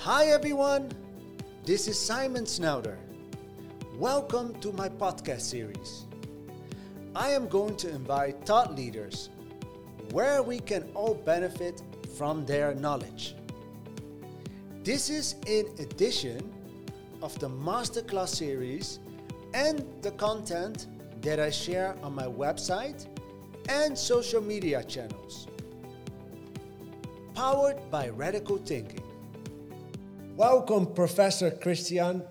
Hi everyone, this is Simon Snelder. Welcome to my podcast series. I am going to invite thought leaders where we can all benefit from their knowledge. This is in addition of the masterclass series and the content that I share on my website and social media channels. Powered by Radical Thinking. Welcome, Professor Christian.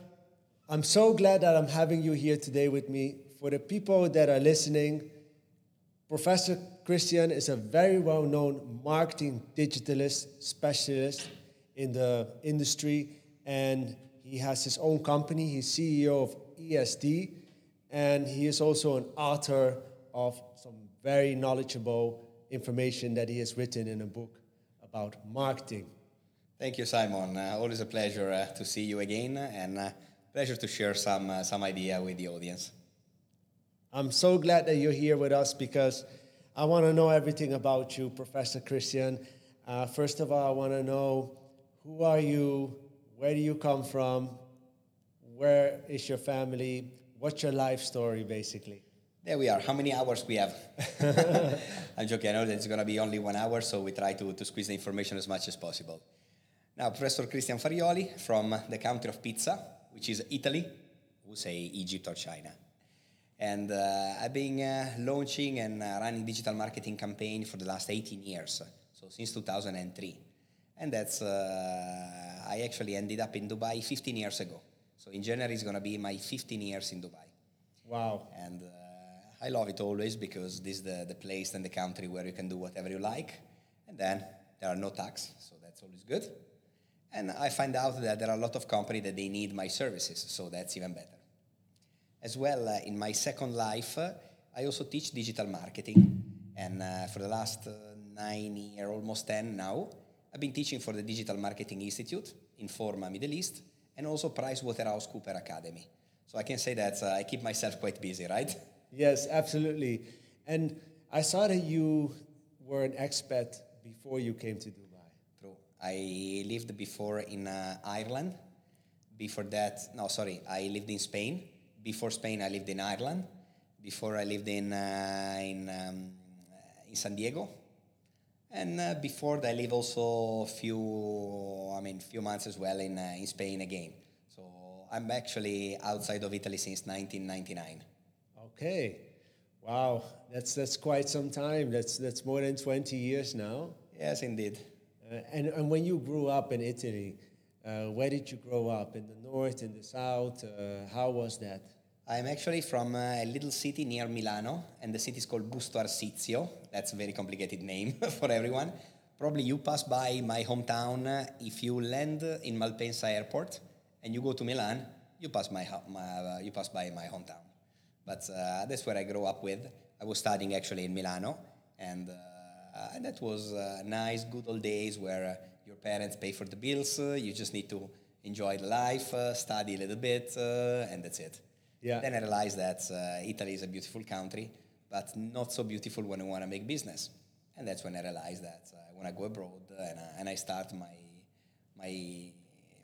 I'm so glad that I'm having you here today with me. For the people that are listening, Professor Christian is a very well known marketing digitalist specialist in the industry, and he has his own company. He's CEO of ESD, and he is also an author of some very knowledgeable information that he has written in a book about marketing. Thank you, Simon. Uh, always a pleasure uh, to see you again, and uh, pleasure to share some uh, some idea with the audience. I'm so glad that you're here with us because I want to know everything about you, Professor Christian. Uh, first of all, I want to know who are you, where do you come from, where is your family, what's your life story, basically. There we are. How many hours we have? I'm joking. I know that it's going to be only one hour, so we try to, to squeeze the information as much as possible. Now, Professor Christian Farioli from the country of pizza, which is Italy, we say Egypt or China. And uh, I've been uh, launching and uh, running digital marketing campaign for the last 18 years, so since 2003. And that's, uh, I actually ended up in Dubai 15 years ago. So in January is going to be my 15 years in Dubai. Wow. And uh, I love it always because this is the, the place and the country where you can do whatever you like. And then there are no tax, so that's always good. And I find out that there are a lot of companies that they need my services, so that's even better. As well, uh, in my second life, uh, I also teach digital marketing. And uh, for the last uh, nine years, almost 10 now, I've been teaching for the Digital Marketing Institute Informa, Middle East, and also PricewaterhouseCooper Academy. So I can say that uh, I keep myself quite busy, right? Yes, absolutely. And I saw that you were an expat before you came to Dubai. I lived before in uh, Ireland. Before that, no, sorry, I lived in Spain. Before Spain, I lived in Ireland. Before I lived in uh, in um, in San Diego, and uh, before that, I lived also a few, I mean, few months as well in uh, in Spain again. So I'm actually outside of Italy since 1999. Okay, wow, that's that's quite some time. That's that's more than 20 years now. Yes, indeed. Uh, and, and when you grew up in Italy, uh, where did you grow up? In the north, in the south? Uh, how was that? I'm actually from a little city near Milano, and the city is called Busto Arsizio. That's a very complicated name for everyone. Probably you pass by my hometown. If you land in Malpensa Airport and you go to Milan, you pass, my, my uh, you pass by my hometown. But uh, that's where I grew up with. I was studying actually in Milano, and uh, uh, Uh, and that was uh, nice, good old days where uh, your parents pay for the bills. Uh, you just need to enjoy the life, uh, study a little bit, and that's it. Yeah. Then I realized that Italy is a beautiful country, but not so beautiful when you want to make business. And that's when I realized that I want to go abroad and, and I start my, my,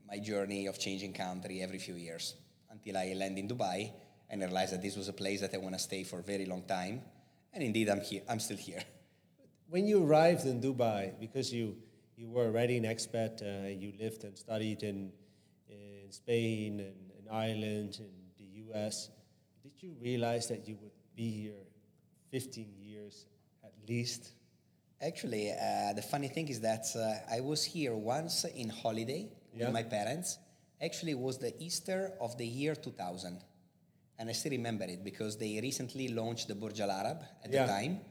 my journey of changing country every few years until I land in Dubai and I realized that this was a place that I want to stay for a very long time. And indeed, I'm here. I'm still here. when you arrived in Dubai, because you, you were already an expat, uh, you lived and studied in, in Spain and in Ireland and the US, did you realize that you would be here 15 years at least? Actually, uh, the funny thing is that uh, I was here once in holiday yeah. with my parents. Actually, it was the Easter of the year 2000. And I still remember it because they recently launched the Burj Al Arab at yeah. the time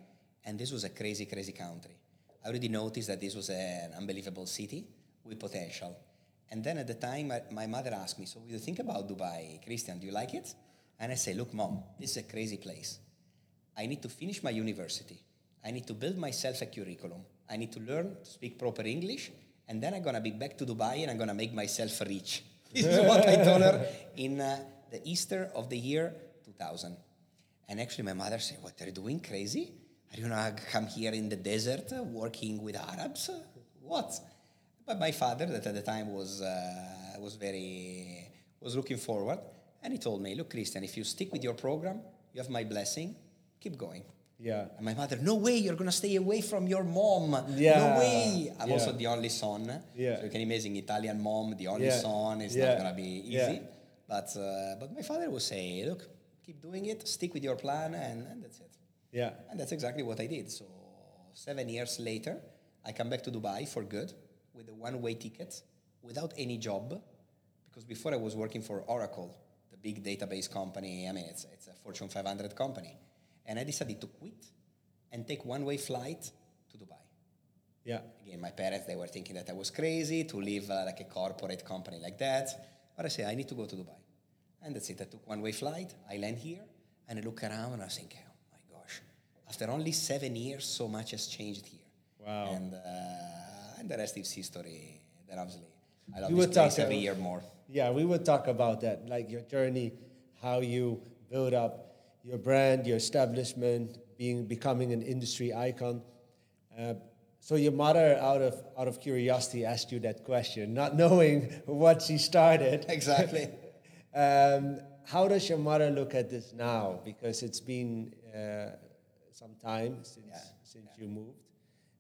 and this was a crazy, crazy country. I already noticed that this was an unbelievable city with potential. And then at the time, my mother asked me, So, what do you think about Dubai? Christian, do you like it? And I say, Look, mom, this is a crazy place. I need to finish my university. I need to build myself a curriculum. I need to learn to speak proper English. And then I'm going to be back to Dubai and I'm going to make myself rich. This is what I told her in uh, the Easter of the year 2000. And actually, my mother said, What are you doing? Crazy? Are you gonna come here in the desert uh, working with Arabs? What? But my father, that at the time was uh, was very was looking forward, and he told me, "Look, Christian, if you stick with your program, you have my blessing. Keep going." Yeah. And my mother, no way, you're gonna stay away from your mom. Yeah. No way. I'm Yeah. also the only son. Yeah. So you can imagine Italian mom, the only Yeah. son. It's Yeah. not gonna be easy. Yeah. But uh, but my father would say, look, keep doing it, stick with your plan, and, and that's it. Yeah. And that's exactly what I did. So seven years later, I come back to Dubai for good with a one-way ticket, without any job, because before I was working for Oracle, the big database company. I mean, it's it's a Fortune 500 company, and I decided to quit and take one-way flight to Dubai. Yeah. Again, my parents they were thinking that I was crazy to leave uh, like a corporate company like that. But I said I need to go to Dubai, and that's it. I took one-way flight. I land here, and I look around, and I think, after only seven years, so much has changed here. Wow. And uh, and the rest is history. Then obviously, I love We this place talk, every year more. Yeah, we would talk about that, like your journey, how you build up your brand, your establishment, being becoming an industry icon. Uh, so your mother, out of out of curiosity, asked you that question, not knowing what she started. Exactly. Um, how does your mother look at this now? Because it's been uh, some time since Yeah, since you moved,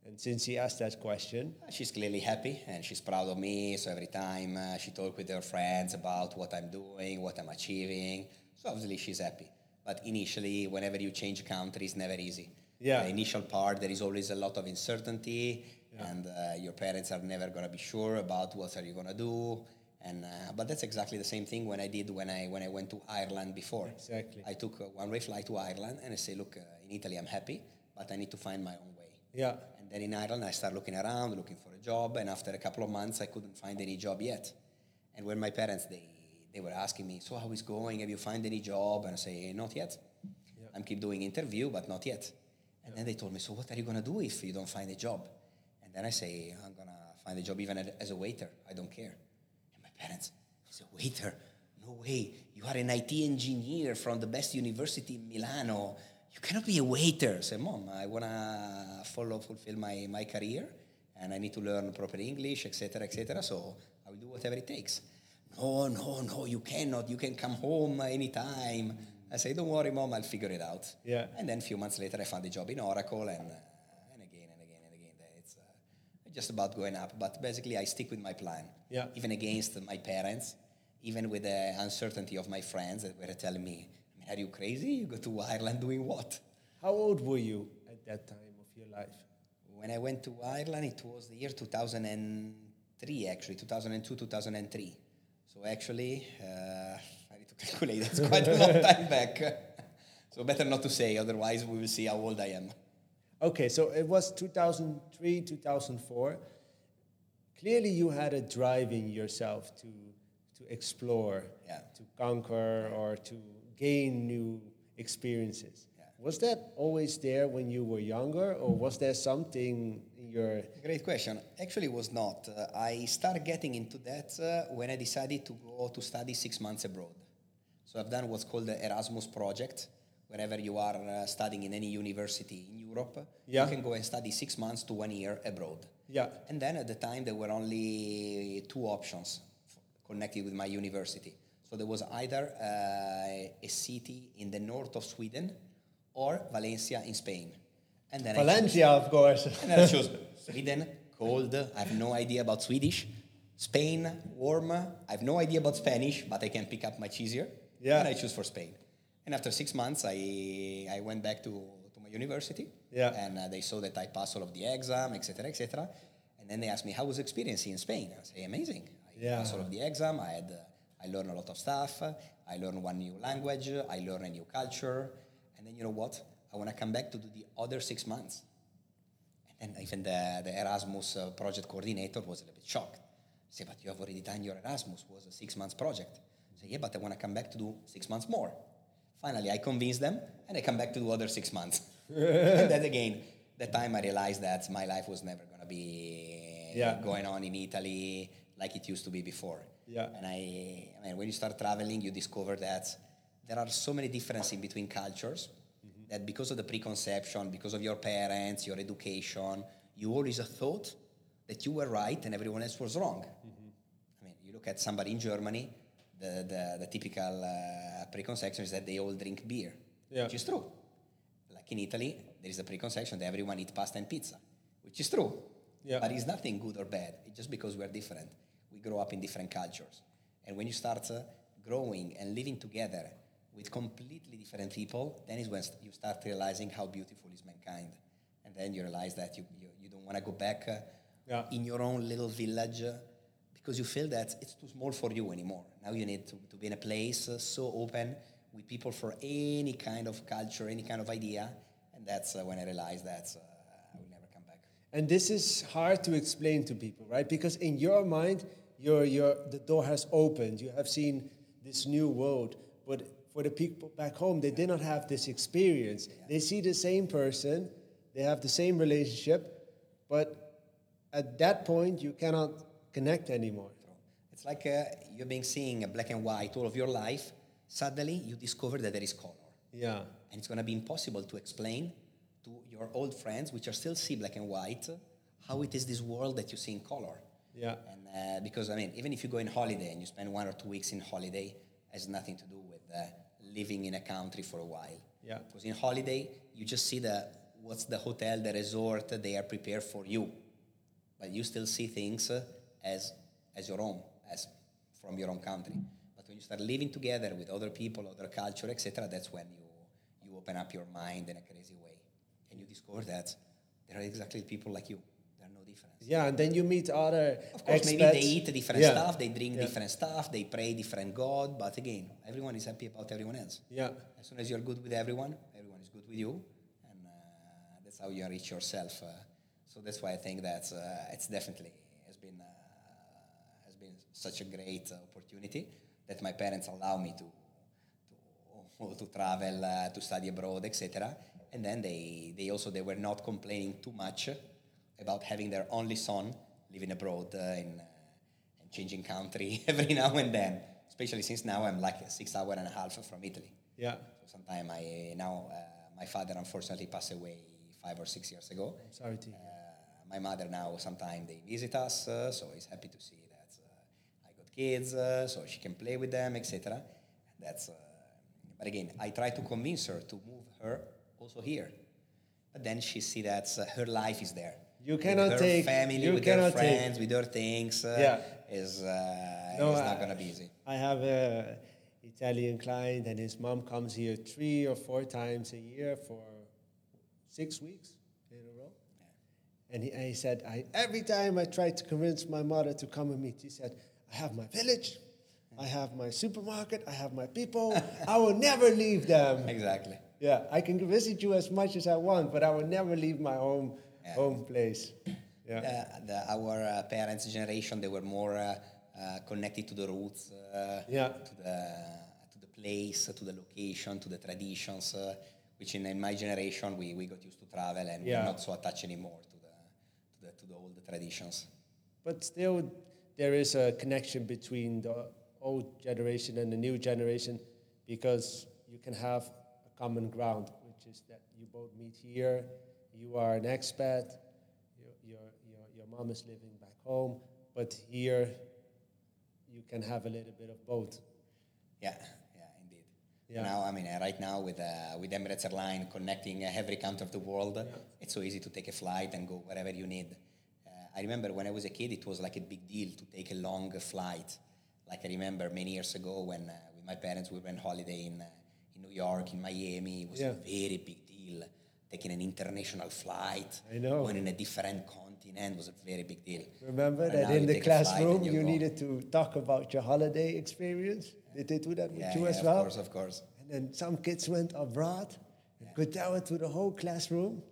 and since she asked that question. She's clearly happy and she's proud of me. So every time uh, she talks with her friends about what I'm doing, what I'm achieving, so obviously she's happy. But initially, whenever you change country, it's never easy. Yeah. The initial part, there is always a lot of uncertainty, and uh, your parents are never going to be sure about what are you going to do. And uh, but that's exactly the same thing when I did when I when I went to Ireland before. Exactly. I took a one-way flight to Ireland, and I say, look, uh, in Italy I'm happy, but I need to find my own way. Yeah. And then in Ireland, I start looking around, looking for a job, and after a couple of months, I couldn't find any job yet. And when my parents, they, they were asking me, so how is going? Have you found any job? And I say, not yet. I'm keep doing interview, but not yet. And then they told me, so what are you gonna do if you don't find a job? And then I say, I'm gonna find a job even as a waiter. I don't care. Parents, as a waiter, no way. You are an IT engineer from the best university in Milano. You cannot be a waiter. I say, mom, I wanna follow, fulfill my, my career, and I need to learn proper English, etc., etc. So I will do whatever it takes. No, no, no, you cannot. You can come home anytime. I say, don't worry, mom, I'll figure it out. Yeah. And then a few months later, I found a job in Oracle, and again and again and again. It's uh, just about going up. But basically, I stick with my plan. Yeah. Even against my parents, even with the uncertainty of my friends that were telling me, I mean, are you crazy? You go to Ireland doing what? How old were you at that time of your life? When I went to Ireland, it was the year 2003, actually, 2002, 2003. So actually, uh, I need to calculate, that's quite a long time back. So better not to say, otherwise we will see how old I am. Okay, so it was 2003, 2004. Clearly, you had a drive in yourself to, to explore, Yeah. to conquer, or to gain new experiences. Yeah. Was that always there when you were younger, or was there something in your. Great question. Actually, it was not. Uh, I started getting into that uh, when I decided to go to study six months abroad. So I've done what's called the Erasmus project. Wherever you are uh, studying in any university in Europe, Yeah. you can go and study six months to one year abroad. Yeah. And then at the time, there were only two options connected with my university. So there was either uh, a city in the north of Sweden or Valencia in Spain. And then chose- Valencia, of course. and I chose Sweden, cold. I have no idea about Swedish. Spain, warm. I have no idea about Spanish, but I can pick up much easier. Yeah. And I choose for Spain. And after six months, I, I went back to, to my university. Yeah. And uh, they saw that I passed all of the exam, etc., etc. And then they asked me, how was the experience in Spain? I say, amazing. I Yeah. passed all of the exam. I had, uh, I learned a lot of stuff. I learned one new language. I learned a new culture. And then you know what? I want to come back to do the other six months. And then even the, the Erasmus uh, project coordinator was a little bit shocked. He said, but you have already done your Erasmus, it was a six months project. I said, yeah, but I want to come back to do six months more. Finally, I convince them, and I come back to do other six months. and then again, that time I realized that my life was never going to be Yeah. going on in Italy like it used to be before. Yeah. And I, I mean, when you start traveling, you discover that there are so many differences in between cultures mm-hmm. that because of the preconception, because of your parents, your education, you always thought that you were right and everyone else was wrong. Mm-hmm. I mean, you look at somebody in Germany, the, the, the typical uh, preconception is that they all drink beer, Yeah. which is true. Like in Italy, there is a preconception that everyone eats pasta and pizza, which is true. Yeah. But it's nothing good or bad. It's just because we're different. We grow up in different cultures. And when you start uh, growing and living together with completely different people, then is when st- you start realizing how beautiful is mankind. And then you realize that you, you, you don't want to go back uh, Yeah. in your own little village uh, because you feel that it's too small for you anymore. Now you need to, to be in a place uh, so open with people for any kind of culture, any kind of idea. And that's uh, when I realized that uh, I will never come back. And this is hard to explain to people, right? Because in your mind, your, your, the door has opened. You have seen this new world. But for the people back home, they did not have this experience. They see the same person, they have the same relationship, but at that point, you cannot connect anymore. It's like uh, you've been seeing a black and white all of your life. Suddenly, you discover that there is color. Yeah. And it's going to be impossible to explain to your old friends, which are still see black and white, how it is this world that you see in color. Yeah. And uh, because, I mean, even if you go in holiday and you spend one or two weeks in holiday, has nothing to do with uh, living in a country for a while. Yeah. Because in holiday, you just see the what's the hotel, the resort, they are prepared for you. But you still see things uh, as, as your own, as from your own country. But when you start living together with other people, other culture, etc., that's when you, you open up your mind in a crazy way. And you discover that there are exactly people like you. There are no difference. Yeah, and then you meet other Of course, maybe they eat different Yeah. stuff, they drink Yeah. different stuff, they pray different God, but again, everyone is happy about everyone else. Yeah. As soon as you're good with everyone, everyone is good with you, and uh, that's how you enrich yourself. Uh, so that's why I think that uh, it's definitely has been uh, has been such a great uh, opportunity that my parents allow me to to, to travel, uh, to study abroad, etc. And then they, they also they were not complaining too much about having their only son living abroad uh, in uh, and changing country every now and then. Especially since now I'm like six hour and a half from Italy. Yeah. So sometime I now uh, my father unfortunately passed away five or six years ago. I'm sorry to. Uh, my mother now sometime they visit us, uh, so he's happy to see that uh, I got kids, uh, so she can play with them, etc. That's. Uh, but again, I try to convince her to move her also here. But then she see that uh, her life is there. You With cannot her take- family, you with her cannot take- friends, with her things. Uh, Yeah. is uh, No, is not gonna be easy. I have a Italian client, and his mom comes here three or four times a year for six weeks in a row. And he, and he said, I, every time I try to convince my mother to come with me, she said, I have my village, I have my supermarket, I have my people, I will never leave them. Exactly. Yeah, I can visit you as much as I want, but I will never leave my home, Yeah. home place. Yeah. Uh, the, our uh, parents' generation, they were more uh, uh, connected to the roots, uh, Yeah. to the to the place, to the location, to the traditions. Uh, which in, in my generation, we, we got used to travel and Yeah. we're not so attached anymore to the to the to the old traditions. But still, there is a connection between the old generation and the new generation because you can have a common ground, which is that you both meet here, you are an expat, your, your, your, your mom is living back home, but here you can have a little bit of both. Yeah, yeah, indeed. Yeah. Now, I mean, uh, right now with uh, with Emirates Airline connecting uh, every country of the world, it's so easy to take a flight and go wherever you need. I remember when I was a kid, it was like a big deal to take a long flight. Like I remember many years ago when uh, with my parents we on holiday in uh, in New York, in Miami. It was Yeah. a very big deal. Taking an international flight, I know. going in a different continent was a very big deal. Remember that in the take a flight classroom you needed to talk about your holiday experience? Did they do that with Yeah, you yeah, as of well? Of course, of course. And then some kids went abroad and could tell it to the whole classroom.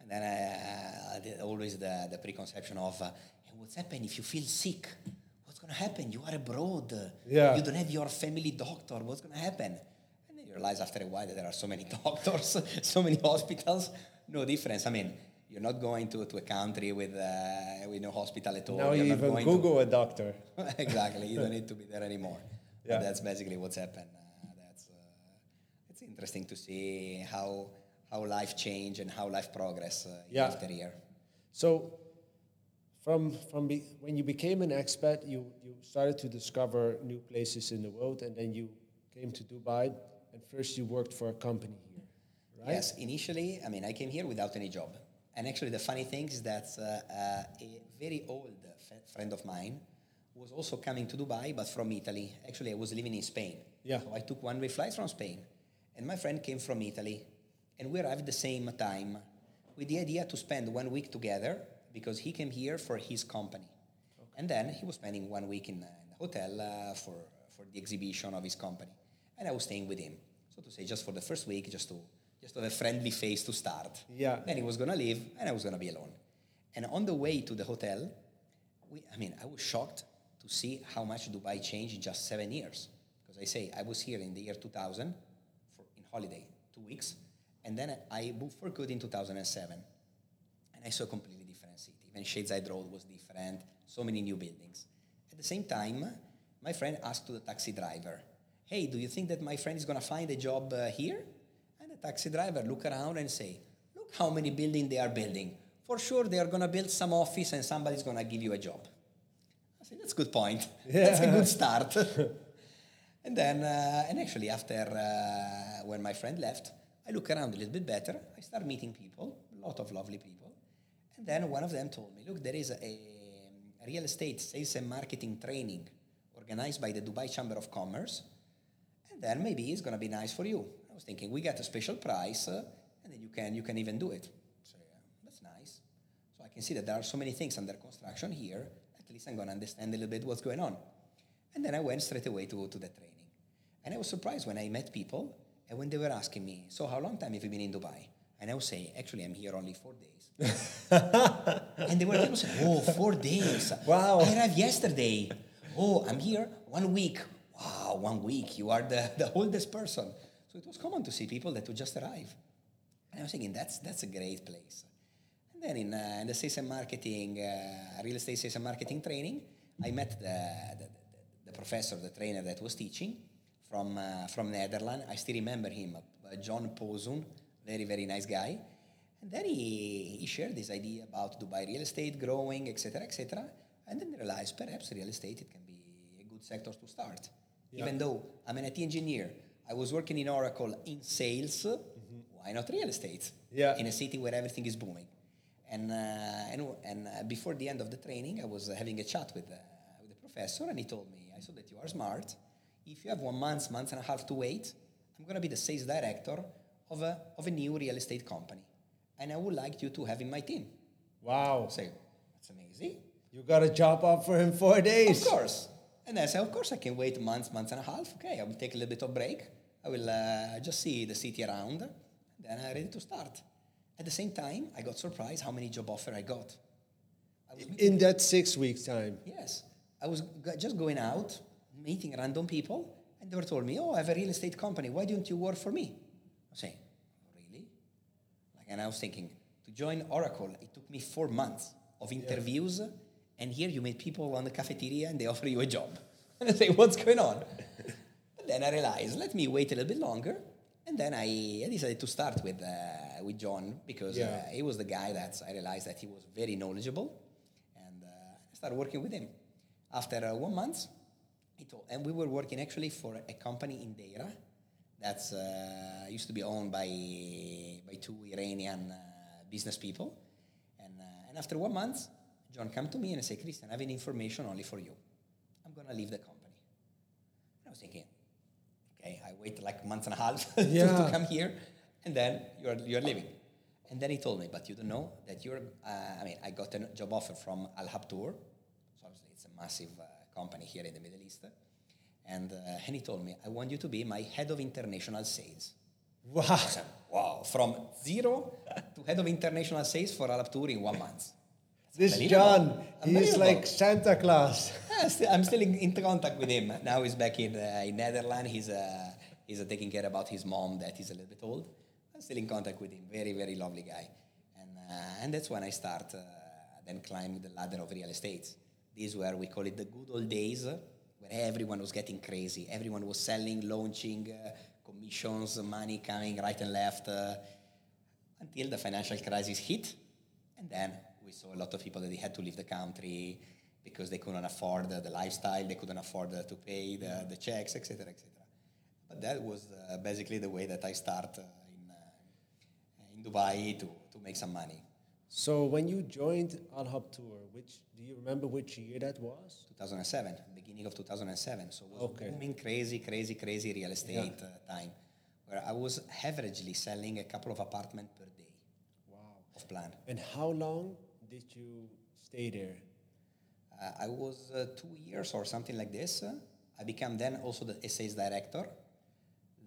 And then uh, the, always the, the preconception of uh, "Hey, what's happened if you feel sick? What's going to happen? You are abroad. Yeah. You don't have your family doctor. What's going to happen? And then you realize after a while that there are so many doctors, so many hospitals. No difference. I mean, you're not going to, to a country with, uh, with no hospital at all. Now You're you not even Google a doctor. Exactly. You don't need to be there anymore. Yeah. But that's basically what's happened. Uh, that's, uh, it's interesting to see how, how life change and how life progress uh, year Yeah. after year. So from from be, when you became an expat, you you started to discover new places in the world, and then you came to Dubai, and first you worked for a company here, right? Yes, initially, I mean, I came here without any job. And actually, the funny thing is that uh, uh, a very old f- friend of mine was also coming to Dubai, but from Italy. Actually, I was living in Spain. Yeah. So I took one way flight from Spain. And my friend came from Italy. And we arrived at the same time with the idea to spend one week together because he came here for his company. And then he was spending one week in, uh, in the hotel uh, for, for the exhibition of his company. And I was staying with him. So to say, just for the first week, just to, just to have a friendly face to start. Yeah. Then he was going to leave, and I was going to be alone. And on the way to the hotel, we, I mean, I was shocked to see how much Dubai changed in just seven years. Because I say, I was here in the year 2000 for, in holiday, two weeks, and then I moved for good in 2007. And I saw a completely different city. Even Sheikh Zayed Road was different, so many new buildings. At the same time, my friend asked to the taxi driver, hey, do you think that my friend is going to find a job uh, here? And the taxi driver look around and say, look how many buildings they are building. For sure, they are going to build some office and somebody's going to give you a job. I said, that's a good point. That's a good start. and then, uh, and actually, after uh, when my friend left, I look around a little bit better. I start meeting people, a lot of lovely people. And then one of them told me, look, there is a, a real estate sales and marketing training organized by the Dubai Chamber of Commerce. And then maybe it's going to be nice for you. I was thinking, we get a special price, uh, and then you can, you can even do it. So yeah, that's nice. So I can see that there are so many things under construction here. At least I'm going to understand a little bit what's going on. And then I went straight away to, to the training. And I was surprised when I met people and when they were asking me, so how long time have you been in Dubai? And I would say, actually, I'm here only four days. and they were people saying, oh, four days. Wow. I arrived yesterday. Oh, I'm here one week. Wow, one week. You are the, the oldest person. So it was common to see people that would just arrive. And I was thinking, that's, that's a great place. And then in, uh, in the sales and marketing, uh, real estate sales and marketing training, I met the, the, the professor, the trainer that was teaching from, uh, from Netherlands. I still remember him, uh, John Pozun, very, very nice guy. And then he, he shared this idea about Dubai real estate growing, etc., etc. And then realized perhaps real estate it can be a good sector to start. Yeah. Even though I'm an IT engineer, I was working in Oracle in sales. Why not real estate? Yeah. In a city where everything is booming. And, uh, and, and uh, before the end of the training, I was having a chat with, uh, with the professor, and he told me, I saw that you are smart. If you have one month, month and a half to wait, I'm going to be the sales director of a, of a new real estate company. And I would like you to have in my team. Wow. Say, that's amazing. You got a job offer in four days. Of course. And I said, of course, I can wait months, months and a half. Okay, I will take a little bit of break. I will uh, just see the city around. Then I'm ready to start. At the same time, I got surprised how many job offer I got. I In that six weeks time. Yes. I was just going out, meeting random people, and they were told me, oh, I have a real estate company. Why don't you work for me? I was saying, really? Like, and I was thinking, to join Oracle, it took me four months of interviews, and here you meet people on the cafeteria and they offer you a job. And I say, what's going on? but then I realized, let me wait a little bit longer. And then I, I decided to start with, uh, with John because Yeah. uh, he was the guy that I realized that he was very knowledgeable. And uh, I started working with him. After uh, one month, he told, and we were working actually for a company in Deira that's uh, used to be owned by, by two Iranian uh, business people. And, uh, and after one month, John came to me and said, Christian, I have an information only for you. I'm going to leave the company. And I was thinking, okay, I wait like a month and a half to, Yeah. to come here, and then you're, you're leaving. And then he told me, but you don't know that you're, uh, I mean, I got a job offer from Al Habtoor. So obviously it's a massive uh, company here in the Middle East. And, uh, and he told me, I want you to be my head of international sales. Wow. Said, wow, from zero to head of international sales for Al Habtoor in one month. This. John, he is like Santa Claus. Yeah, still, I'm still in, in contact with him. Now he's back in, uh, in Netherlands. He's, uh, he's uh, taking care about his mom that is a little bit old. I'm still in contact with him. Very, very lovely guy. And, uh, and that's when I start uh, then climbing the ladder of real estate. This where we call it the good old days, uh, where everyone was getting crazy. Everyone was selling, launching, uh, commissions, money coming right and left. Uh, until the financial crisis hit, and then we saw a lot of people that they had to leave the country because they couldn't afford the, lifestyle, they couldn't afford to pay the, the checks, etc., etc. But that was uh, basically the way that I start uh, in, uh, in Dubai to, to make some money. So when you joined Al Habtoor, which do you remember which year that was? 2007, beginning of 2007. So it was okay. booming, crazy, crazy, crazy real estate yeah. uh, time, where I was averagely selling a couple of apartments per day. Wow. Of plan. And how long did you stay there? Uh, I was uh, two years or something like this. I became then also the sales director.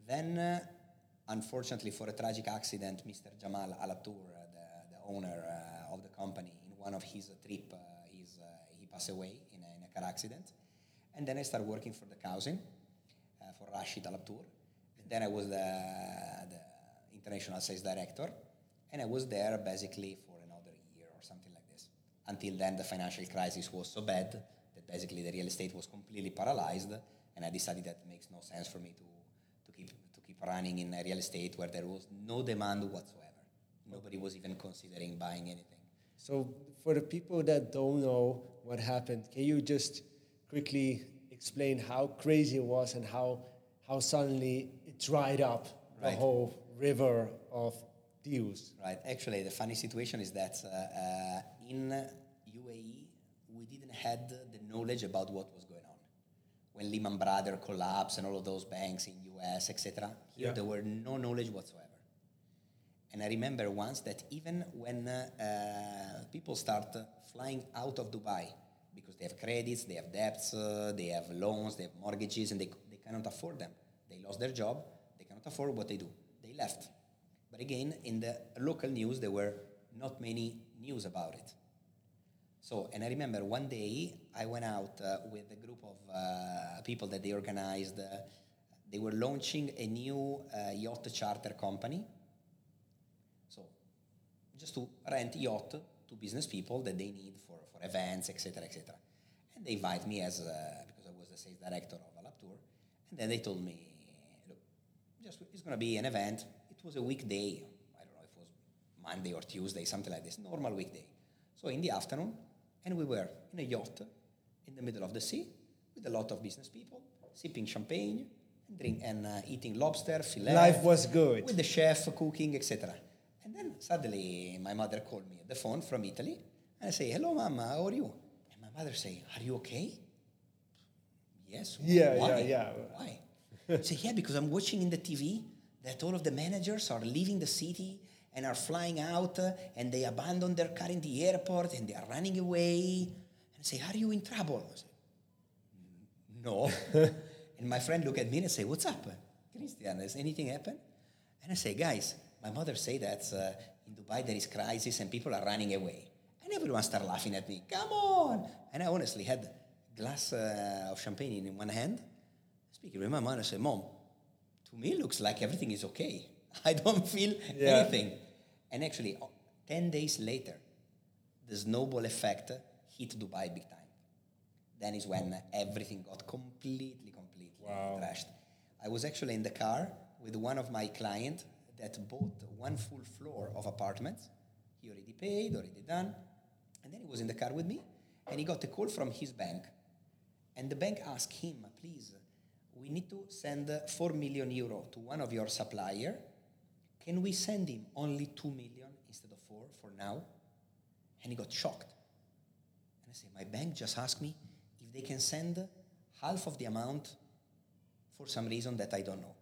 Then, uh, unfortunately, for a tragic accident, Mr. Jamal Al Habtoor, owner uh, of the company, in one of his uh, trip, uh, he's, uh, he passed away in a, in a, car accident. And then I started working for the Cousin, for Rashid Al Habtoor. And then I was the, the international sales director. And I was there basically for another year or something like this. Until then, the financial crisis was so bad that basically the real estate was completely paralyzed. And I decided that makes no sense for me to keep, to keep running in real estate where there was no demand whatsoever. Nobody was even considering buying anything. So, for the people that don't know what happened, can you just quickly explain how crazy it was and how, how suddenly it dried up right. the whole river of deals? Right. Actually, the funny situation is that uh, uh, in UAE, we didn't had the knowledge about what was going on. When Lehman Brothers collapsed and all of those banks in US, etc. Here yeah. there were no knowledge whatsoever. And I remember once that even when uh, uh, people start flying out of Dubai because they have credits, they have debts, uh, they have loans, they have mortgages, and they, they cannot afford them. They lost their job, they cannot afford what they do. They left. But again, in the local news, there were not many news about it. So, and I remember one day I went out uh, with a group of uh, people that they organized uh, they were launching a new uh, yacht charter company. Just to rent a yacht to business people that they need for, for events, etc., etc. And they invite me as uh, because I was the sales director of Al Habtoor, and then they told me, look, just it's going to be an event. It was a weekday. I don't know if it was Monday or Tuesday, something like this, normal weekday. So in the afternoon, and we were in a yacht in the middle of the sea with a lot of business people sipping champagne drink and uh, eating lobster, filet. Life was good. With the chef cooking, etc. Suddenly my mother called me at the phone from Italy. And I say, hello, mama, how are you? And my mother say, are you okay? Yes. Yeah, Why? yeah, yeah. Why? Say, yeah, because I'm watching in the TV that all of the managers are leaving the city and are flying out uh, and they abandon their car in the airport and they are running away. And I say, are you in trouble? I say, no. And my friend look at me and say, what's up? Christian, has anything happened? And I say, guys, my mother say that uh, in Dubai there is crisis and people are running away. And everyone start laughing at me. Come on! And I honestly had a glass uh, of champagne in one hand. Speaking with my mother, I said, Mom, to me looks like everything is okay. I don't feel yeah. anything. And actually, 10 days later, the snowball effect hit Dubai big time. Then is when everything got completely, wow. trashed. I was actually in the car with one of my clients that bought one full floor of apartments. He already paid, already done. And then he was in the car with me, and he got a call from his bank. And the bank asked him, please, we need to send 4 million euro to one of your supplier. Can we send him only 2 million instead of 4 for now? And he got shocked. And I said, my bank just asked me if they can send half of the amount for some reason that I don't know.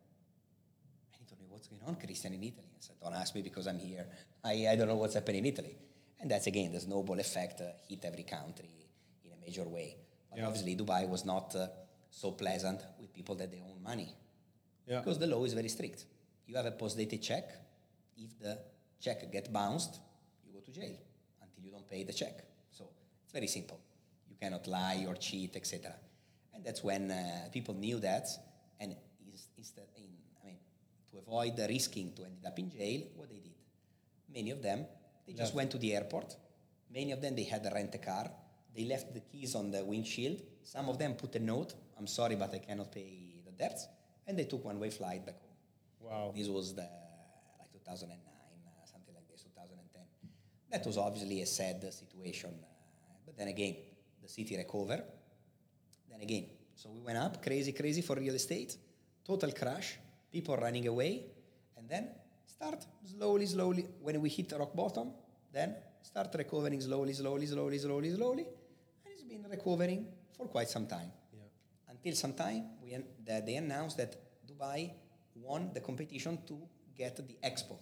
And he told me, What's going on, Christian, in Italy? I said, Don't ask me because I'm here. I, I don't know what's happening in Italy. And that's again, the snowball effect uh, hit every country in a major way. But yeah. obviously, Dubai was not uh, so pleasant with people that they own money. Yeah. Because the law is very strict. You have a post dated check. If the check gets bounced, you go to jail until you don't pay the check. So it's very simple. You cannot lie or cheat, etc. And that's when uh, people knew that and instead, in, I mean, to avoid risking to end up in jail, what they did, many of them, they just went to the airport. Many of them, they had to rent a car. They left the keys on the windshield. Some of them put a note, I'm sorry, but I cannot pay the debts. And they took one-way flight back home. Wow. This was the, like 2009, uh, something like this, 2010. That was obviously a sad situation. Uh, but then again, the city recovered. Then again, so we went up, crazy, crazy for real estate, total crash, people running away, and then start slowly, slowly. When we hit rock bottom, then start recovering slowly, slowly, slowly, slowly, slowly, and it's been recovering for quite some time. Yeah. Until some time, we an- they announced that Dubai won the competition to get the expo.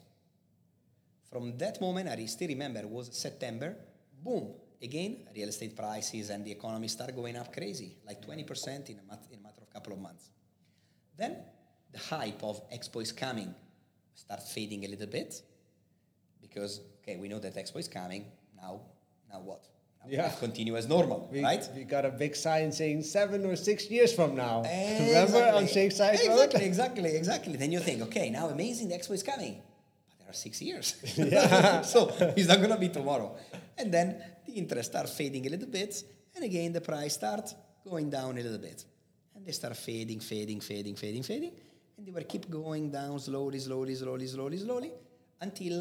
From that moment, I still remember it was September. Boom! Again, real estate prices and the economy start going up crazy, like 20% in a, mat- in a matter of a couple of months. Then the hype of Expo is coming start fading a little bit because okay, we know that Expo is coming. Now, now what? Now Yeah. continue as normal, We, right? we got a big sign saying seven or six years from now. Exactly. Remember on Sheikh Zayed Road? Exactly, exactly, exactly. Then you think, okay, now amazing, the expo is coming. But there are six years. so it's not to be tomorrow. And then the interest starts fading a little bit. And again, the price starts going down a little bit. And they start fading, fading, fading, fading, fading. And they were keep going down slowly, slowly, slowly, slowly, slowly, until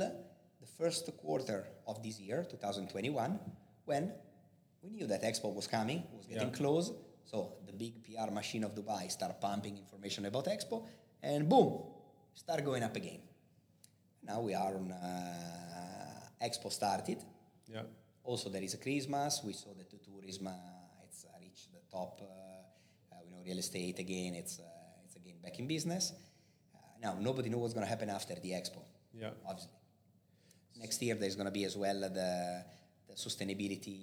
the first quarter of this year, 2021, when we knew that Expo was coming, was getting Yeah. close. So the big PR machine of Dubai start pumping information about Expo, and boom, start going up again. Now we are on uh, Expo started. Yeah. Also, there is a Christmas. We saw that the tourism uh, it's uh, reached the top. Uh, uh, we know real estate again. It's uh, again back in business. Uh, now nobody knows what's going to happen after the expo. Yeah. Obviously, next year there's going to be as well the, the sustainability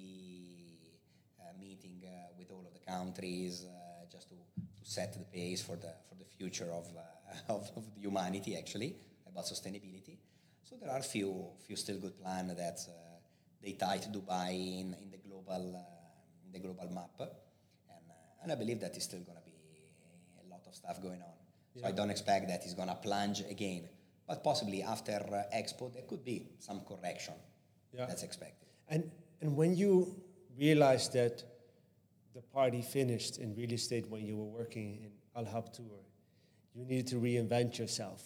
uh, meeting uh, with all of the countries uh, just to, to set the pace for the for the future of uh, of, of humanity actually about sustainability. So there are few few still good plans that uh, they tie to Dubai in, in the global uh, in the global map, and uh, and I believe that is still going to a of stuff going on. So I don't expect that it's going to plunge again, but possibly after uh, Expo there could be some correction. Yeah. That's expected. And and when you realized that the party finished in real estate when you were working in Al Habtoor, you needed to reinvent yourself.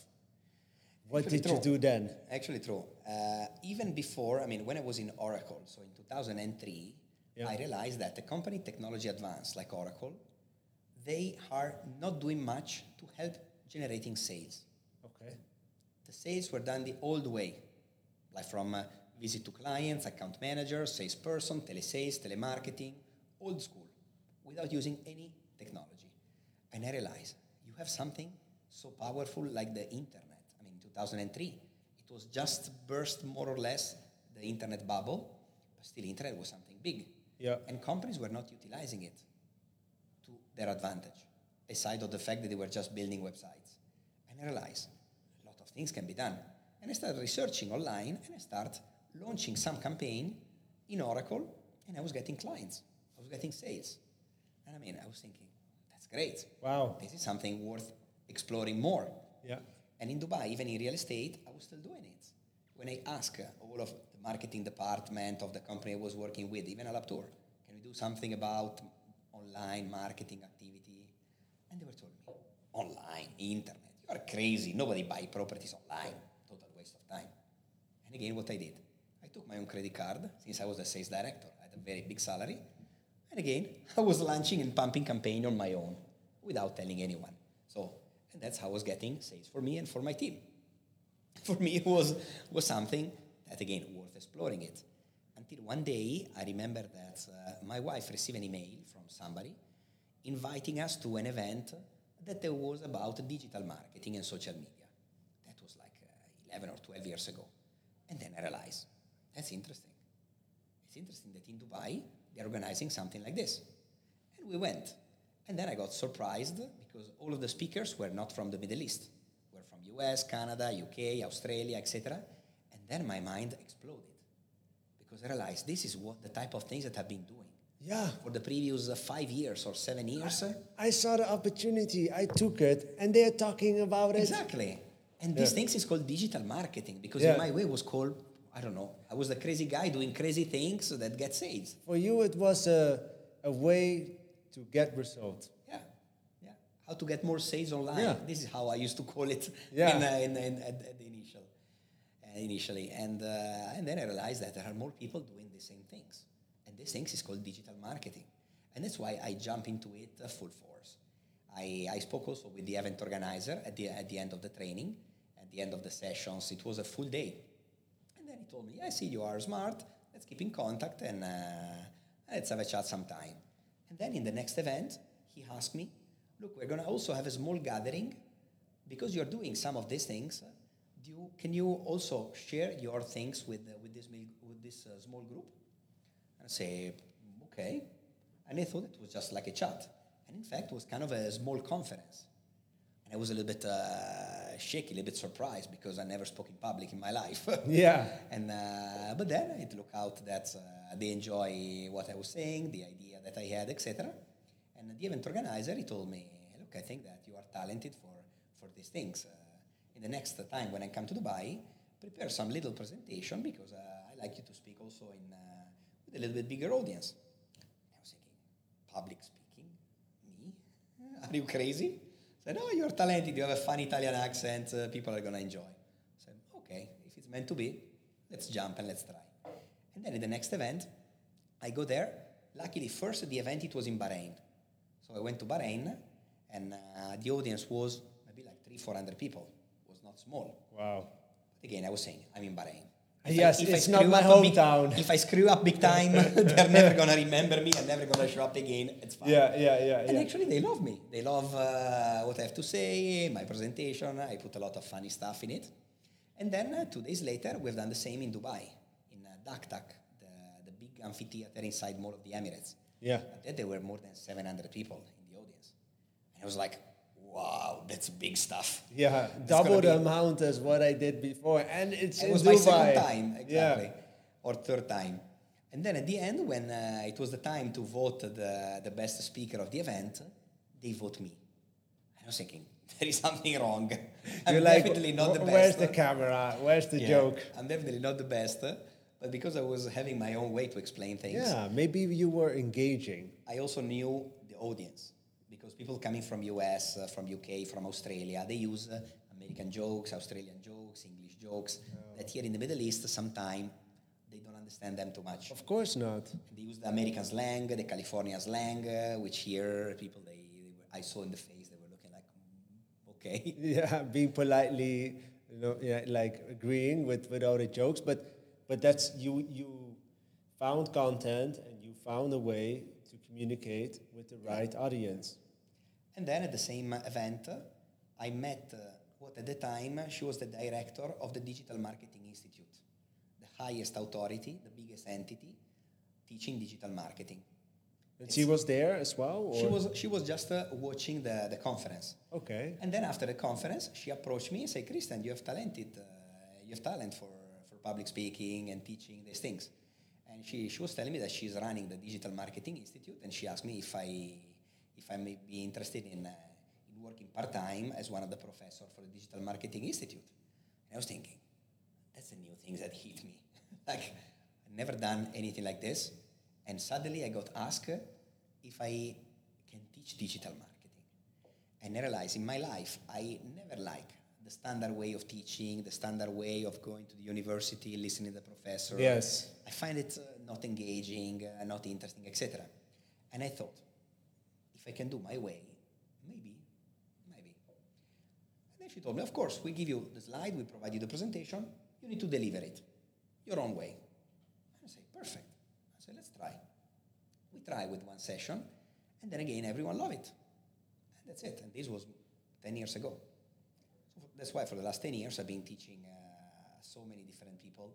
What Actually did you do then? Actually, true. Uh, even before, I mean, when I was in Oracle, so in 2003, Yeah. I realized that the company technology advanced, like Oracle, they are not doing much to help generating sales. Okay. The sales were done the old way, like from uh, visit to clients, account manager, salesperson, telesales, telemarketing, old school, without using any technology. And I realized you have something so powerful like the internet. I mean, 2003, it was just burst more or less the internet bubble, but still internet was something big. Yeah. And companies were not utilizing it their advantage, aside of the fact that they were just building websites. And I realized a lot of things can be done. And I started researching online and I started launching some campaign in Oracle and I was getting clients. I was getting sales. And I mean, I was thinking, that's great. Wow. This is something worth exploring more. Yeah. And in Dubai, even in real estate, I was still doing it. When I asked all of the marketing department of the company I was working with, even Al Habtoor, can we do something about online marketing activity? And they were told me, online, internet, you are crazy. Nobody buy properties online. Total waste of time. And again, what I did, I took my own credit card since I was a sales director. I had a very big salary. And again, I was launching and pumping campaign on my own without telling anyone. So, and that's how I was getting sales for me and for my team. For me, it was, was something that, again, worth exploring it. Until one day, I remember that uh, my wife received an email from somebody inviting us to an event that was about digital marketing and social media. That was like uh, 11 or 12 years ago. And then I realized, that's interesting. It's interesting that in Dubai, they're organizing something like this. And we went. And then I got surprised because all of the speakers were not from the Middle East. Were from US, Canada, UK, Australia, etc. And then my mind exploded because I realized this is what the type of things that I've been doing Yeah. for the previous uh, five years or seven years. I saw the opportunity. I took it, and they're talking about it. Exactly. And these Yeah. things is called digital marketing because Yeah. in my way it was called, I don't know, I was the crazy guy doing crazy things that get sales. For you, it was a, a way to get results. Yeah, yeah. How to get more sales online. Yeah. This is how I used to call it Yeah. in, uh, in, in, at, at the initial. Initially, and uh, and then I realized that there are more people doing the same things, and these things is called digital marketing, and that's why I jump into it uh, full force. I, I spoke also with the event organizer at the at the end of the training, at the end of the sessions. It was a full day, and then he told me, "I see you are smart. Let's keep in contact and uh, let's have a chat sometime." And then in the next event, he asked me, "Look, we're going to also have a small gathering." Because you're doing some of these things, do you, can you also share your things with, uh, with this, with this uh, small group? And I say, okay. And I thought it was just like a chat. And in fact, it was kind of a small conference. And I was a little bit uh, shaky, a little bit surprised because I never spoke in public in my life. yeah. And, uh, but then it looked out that uh, they enjoy what I was saying, the idea that I had, etc. And the event organizer, he told me, look, I think that you are talented for, for these things uh, in the next time when I come to Dubai, prepare some little presentation because uh, I like you to speak also in uh, with a little bit bigger audience. I was thinking, public speaking, me? Are you crazy? I said, no, you're talented. You have a fun Italian accent. Uh, people are gonna enjoy. I said, okay, if it's meant to be, let's jump and let's try. And then in the next event, I go there. Luckily, first the event it was in Bahrain, so I went to Bahrain, and uh, the audience was maybe like three, four hundred people not small. Wow. But again, I was saying, I'm in Bahrain. If yes, I, it's not my hometown. Big, if I screw up big time, they're never gonna remember me. I'm never gonna show up again. It's fine. Yeah, yeah, yeah. And yeah. actually, they love me. They love uh, what I have to say, my presentation. I put a lot of funny stuff in it. And then uh, two days later, we've done the same in Dubai, in uh, DUCTAC, the, the big amphitheater inside Mall of the Emirates. Yeah. There, there were more than 700 people in the audience. And I was like, wow, that's big stuff. Yeah, double the amount as what I did before, and it's it was Dubai. my second time exactly, yeah. or third time. And then at the end, when uh, it was the time to vote the, the best speaker of the event, they vote me. I was thinking, there is something wrong. I'm You're definitely like, not the best. Where's the camera? Where's the yeah, joke? I'm definitely not the best. But because I was having my own way to explain things. Yeah, maybe you were engaging. I also knew the audience because people coming from US, uh, from UK, from Australia, they use uh, American jokes, Australian jokes, English jokes. Oh. That here in the Middle East, sometimes they don't understand them too much. Of course not. They use the American slang, the California slang, uh, which here people they, they were, I saw in the face they were looking like, mm, okay. Yeah, being politely, you know, yeah, like agreeing with with all the jokes, but but that's you you found content and you found a way to communicate with the right audience. And then at the same event, I met uh, what at the time she was the director of the Digital Marketing Institute, the highest authority, the biggest entity teaching digital marketing. And she was there as well? Or? She was, she was just uh, watching the, the conference. Okay. And then after the conference, she approached me and said, Christian, you have talented, uh, you have talent for, for public speaking and teaching these things. And she, she was telling me that she's running the Digital Marketing Institute, and she asked me if I if I may be interested in, uh, in working part time as one of the professors for the Digital Marketing Institute. And I was thinking, that's a new thing that hit me. like, I've never done anything like this. And suddenly I got asked if I can teach digital marketing. And I realized in my life, I never like the standard way of teaching, the standard way of going to the university, listening to the professor. Yes. I find it uh, not engaging, uh, not interesting, etc. And I thought, I can do my way, maybe, maybe. And then she told me, of course, we give you the slide, we provide you the presentation, you need to deliver it your own way. I say, perfect. I say, let's try. We try with one session, and then again, everyone love it. And that's it. And this was 10 years ago. So that's why for the last 10 years, I've been teaching uh, so many different people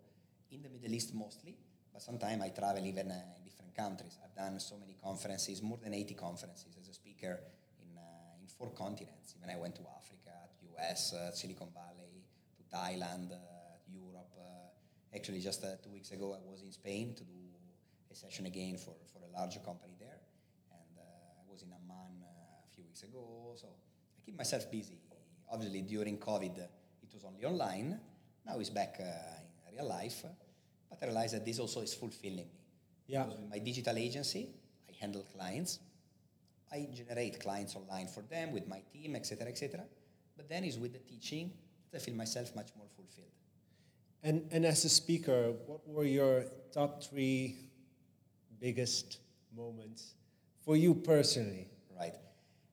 in the Middle East mostly, but sometimes I travel even uh, in different countries. I've done so many conferences, more than 80 conferences as a speaker in, uh, in four continents. Even I went to Africa, to US, uh, Silicon Valley, to Thailand, uh, Europe. Uh, actually, just uh, two weeks ago, I was in Spain to do a session again for, for a larger company there. And I was in Amman a few weeks ago. So I keep myself busy. Obviously, during COVID, it was only online. Now it's back in real life. But I realized that this also is fulfilling me. Yeah. Because with my digital agency, I handle clients. I generate clients online for them with my team, etc., etc. But then it's with the teaching that I feel myself much more fulfilled. And, and as a speaker, what were your top three biggest moments for you personally? Right.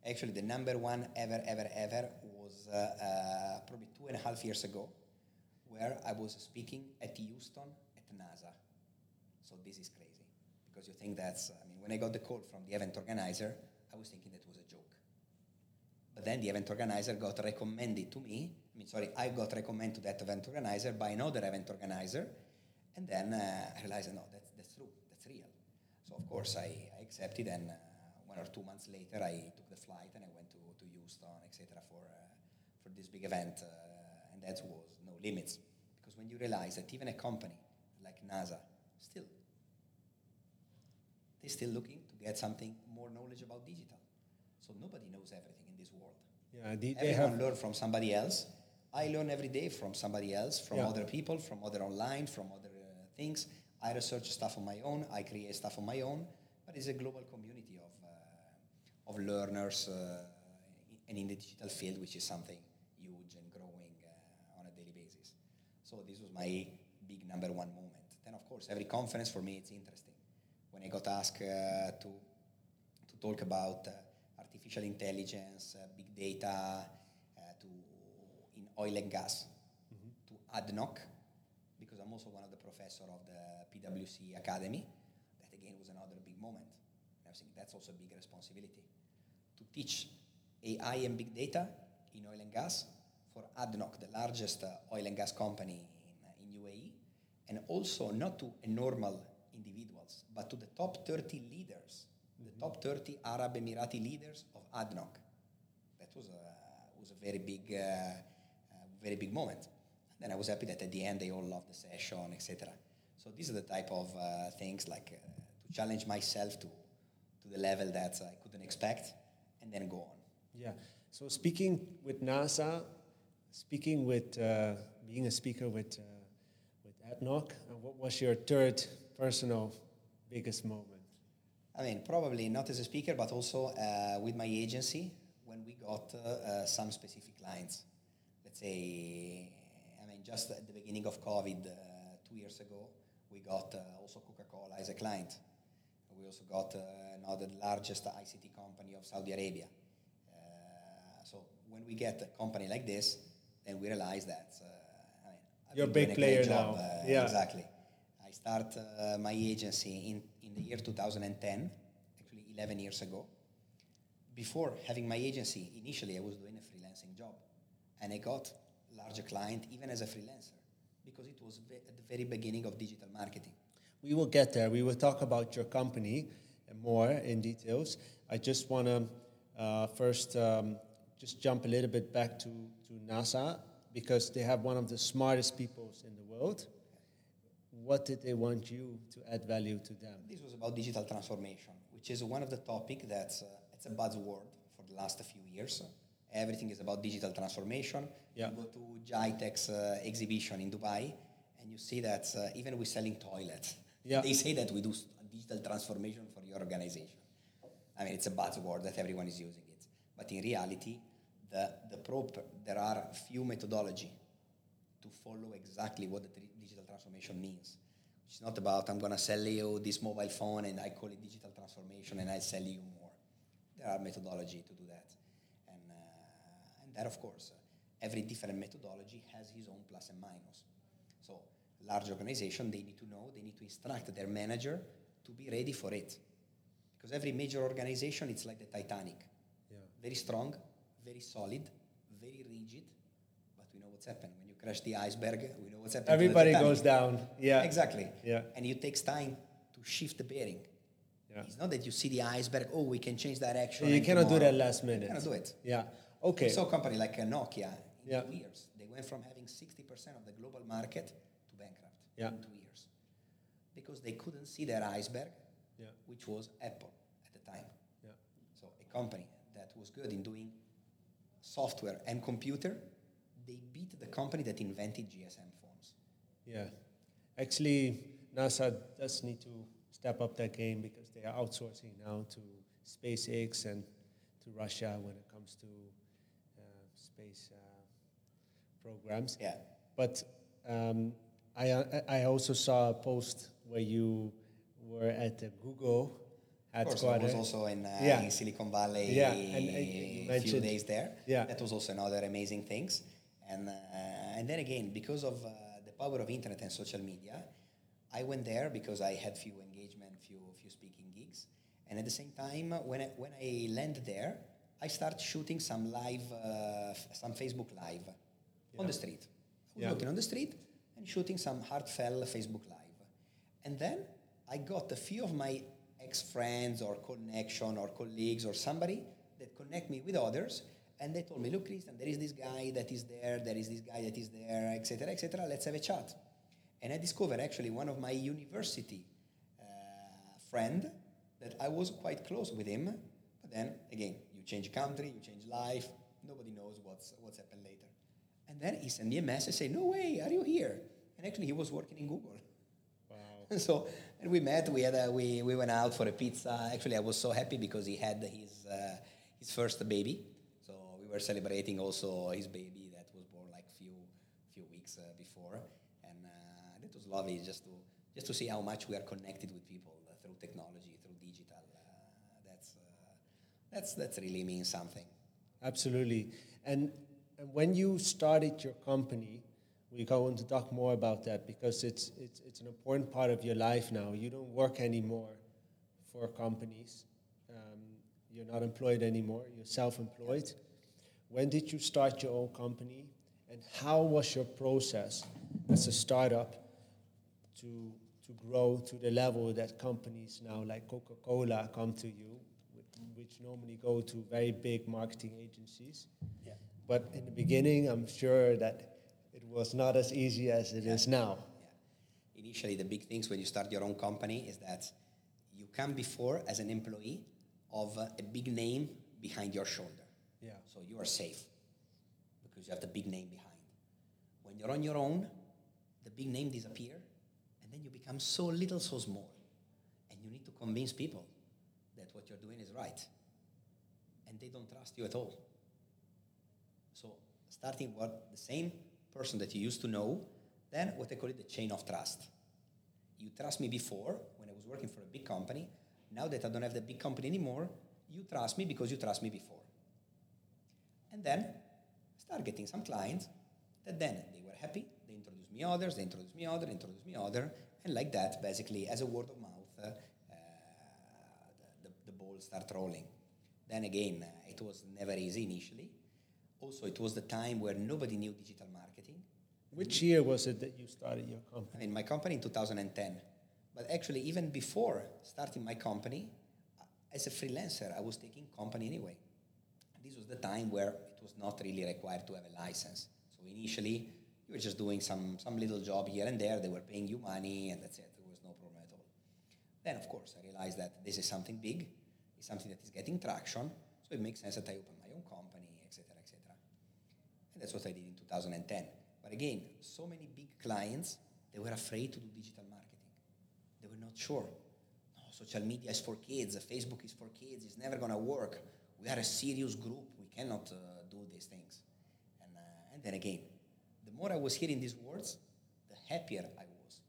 Actually, the number one ever, ever, ever was uh, uh, probably two and a half years ago, where I was speaking at Houston NASA. So this is crazy because you think that's, I mean, when I got the call from the event organizer, I was thinking that was a joke. But then the event organizer got recommended to me. I mean, sorry, I got recommended to that event organizer by another event organizer. And then uh, I realized, no, that's, that's true, that's real. So, of course, I, I accepted, and uh, one or two months later, I took the flight and I went to, to Houston, etc., for, uh, for this big event. Uh, and that was no limits. Because when you realize that even a company NASA, still, they're still looking to get something more knowledge about digital. So nobody knows everything in this world. Yeah, they, Everyone have... learn from somebody else. I learn every day from somebody else, from yeah. other people, from other online, from other uh, things. I research stuff on my own. I create stuff on my own. But it's a global community of, uh, of learners uh, and in the digital field, which is something huge and growing uh, on a daily basis. So this was my big number one moment. Then, of course, every conference for me it's interesting. When I got asked uh, to to talk about uh, artificial intelligence, uh, big data, uh, to in oil and gas, mm-hmm. to ADNOC, because I'm also one of the professor of the PwC Academy. That again was another big moment. And I think that's also a big responsibility to teach AI and big data in oil and gas for ADNOC, the largest uh, oil and gas company in, in UAE, and also not to a normal individuals, but to the top 30 leaders the top 30 Arab Emirati leaders of ADNOC. That was a, was a very big, uh, uh, very big moment. And Then I was happy that at the end they all loved the session, etc. So these are the type of uh, things like uh, to challenge myself to, to the level that I couldn't expect, and then go on. Yeah. So speaking with NASA, speaking with uh, being a speaker with uh, with ADNOC, what was your third personal biggest moment? I mean, probably not as a speaker, but also uh, with my agency when we got uh, uh, some specific clients. Let's say, I mean, just at the beginning of COVID uh, two years ago, we got uh, also Coca-Cola as a client. We also got uh, another largest ICT company of Saudi Arabia. so when we get a company like this, then we realize that I mean, you're a big player now. yeah, exactly. I start my agency in in the year 2010, actually 11 years ago. Before having my agency, initially I was doing a freelancing job. And I got larger client even as a freelancer because it was at the very beginning of digital marketing. We will get there. We will talk about your company more in details. I just want to uh, first um, just jump a little bit back to, to NASA because they have one of the smartest people in the world what did they want you to add value to them? This was about digital transformation, which is one of the topic that's uh, it's a buzzword for the last few years. Everything is about digital transformation. Yeah. You go to GITEX uh, exhibition in Dubai, and you see that uh, even we're selling toilets. Yeah. They say that we do digital transformation for your organization. I mean, it's a buzzword that everyone is using it, but in reality, the the proper there are few methodology to follow exactly what the digital transformation means. It's not about I'm going to sell you this mobile phone and I call it digital transformation and I sell you more. There are methodology to do that, and uh, and that of course, uh, every different methodology has his own plus and minus. So large organization they need to know they need to instruct their manager to be ready for it, because every major organization it's like the Titanic, yeah. very strong, very solid, very rigid, but we know what's happened when you crash the iceberg. We know what's happening. Everybody goes down. Yeah. Exactly. Yeah. And it takes time to shift the bearing. Yeah. It's not that you see the iceberg. Oh, we can change direction. You cannot tomorrow. do that last minute. You cannot do it. Yeah. Okay. So a company like Nokia in yeah. two years, they went from having 60% of the global market to bankrupt yeah. in two years because they couldn't see their iceberg, yeah. which was Apple at the time. Yeah. So a company that was good in doing software and computer they beat the company that invented GSM phones. Yeah. Actually, NASA does need to step up that game because they are outsourcing now to SpaceX and to Russia when it comes to uh, space uh, programs. Yeah. But um, I, I also saw a post where you were at the Google headquarters. I was also in, uh, yeah. in Silicon Valley yeah. and, and a few days there. Yeah. That was also another amazing things. And, uh, and then again, because of uh, the power of internet and social media, I went there because I had few engagement, few, few speaking gigs. And at the same time, when I, when I landed there, I started shooting some live, uh, some Facebook Live yeah. on the street. I was yeah. walking on the street and shooting some heartfelt Facebook Live. And then I got a few of my ex-friends or connection or colleagues or somebody that connect me with others and they told me, look, Christian, there is this guy that is there, there is this guy that is there, etc., etc. Let's have a chat. And I discovered actually one of my university uh, friend that I was quite close with him. But then again, you change country, you change life. Nobody knows what's what's happened later. And then he sent me a message saying, "No way, are you here?" And actually, he was working in Google. Wow. so and we met. We had a, we we went out for a pizza. Actually, I was so happy because he had his uh, his first baby. So we were celebrating also his baby that was born like few few weeks uh, before, and uh, it was lovely just to just to see how much we are connected with people uh, through technology, through digital. Uh, that's uh, that's that's really means something. Absolutely, and and when you started your company we go on to talk more about that because it's, it's, it's an important part of your life now. You don't work anymore for companies. Um, you're not employed anymore. You're self-employed. When did you start your own company, and how was your process as a startup to to grow to the level that companies now like Coca-Cola come to you, which normally go to very big marketing agencies? Yeah. But in the beginning, I'm sure that was not as easy as it yeah. is now. Yeah. Initially, the big things when you start your own company is that you come before as an employee of a big name behind your shoulder. Yeah. So you are safe because you have the big name behind. When you're on your own, the big name disappear, and then you become so little, so small, and you need to convince people that what you're doing is right, and they don't trust you at all. So starting what the same person that you used to know, then what I call it the chain of trust. You trust me before when I was working for a big company. Now that I don't have the big company anymore, you trust me because you trust me before. And then start getting some clients that then they were happy, they introduced me others, they introduced me other, introduced me other, and like that, basically, as a word of mouth, uh, uh, the, the, ball start rolling. Then again, uh, it was never easy initially. Also, it was the time where nobody knew digital marketing which year was it that you started your company? In my company in 2010. But actually, even before starting my company, as a freelancer, I was taking company anyway. This was the time where it was not really required to have a license. So initially, you were just doing some, some little job here and there. They were paying you money, and that's it. There was no problem at all. Then, of course, I realized that this is something big. It's something that is getting traction. So it makes sense that I open my own company, etc., etc. And that's what I did in 2010. But again, so many big clients, they were afraid to do digital marketing. They were not sure. No, social media is for kids, Facebook is for kids, it's never going to work. We are a serious group, we cannot uh, do these things. And, uh, and then again, the more I was hearing these words, the happier I was.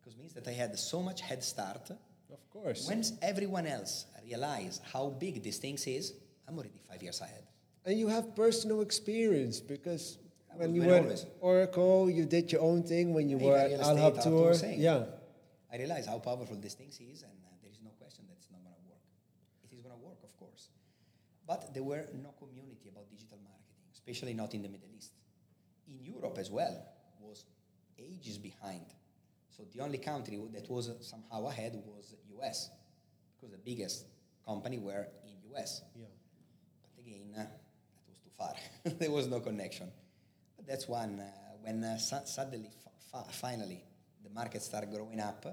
Because it means that I had so much head start. Of course. Once everyone else realized how big these things is, I'm already five years ahead. And you have personal experience because when you were at Oracle, you did your own thing. When you were at Al Habtoor, yeah. I realized how powerful this thing is, and uh, there is no question that it's not going to work. It is going to work, of course. But there were no community about digital marketing, especially not in the Middle East. In Europe as well, was ages behind. So the only country that was somehow ahead was US, because the biggest company were in US. Yeah. But again, uh, that was too far. there was no connection that's one. Uh, when uh, su- suddenly, f- finally, the market started growing up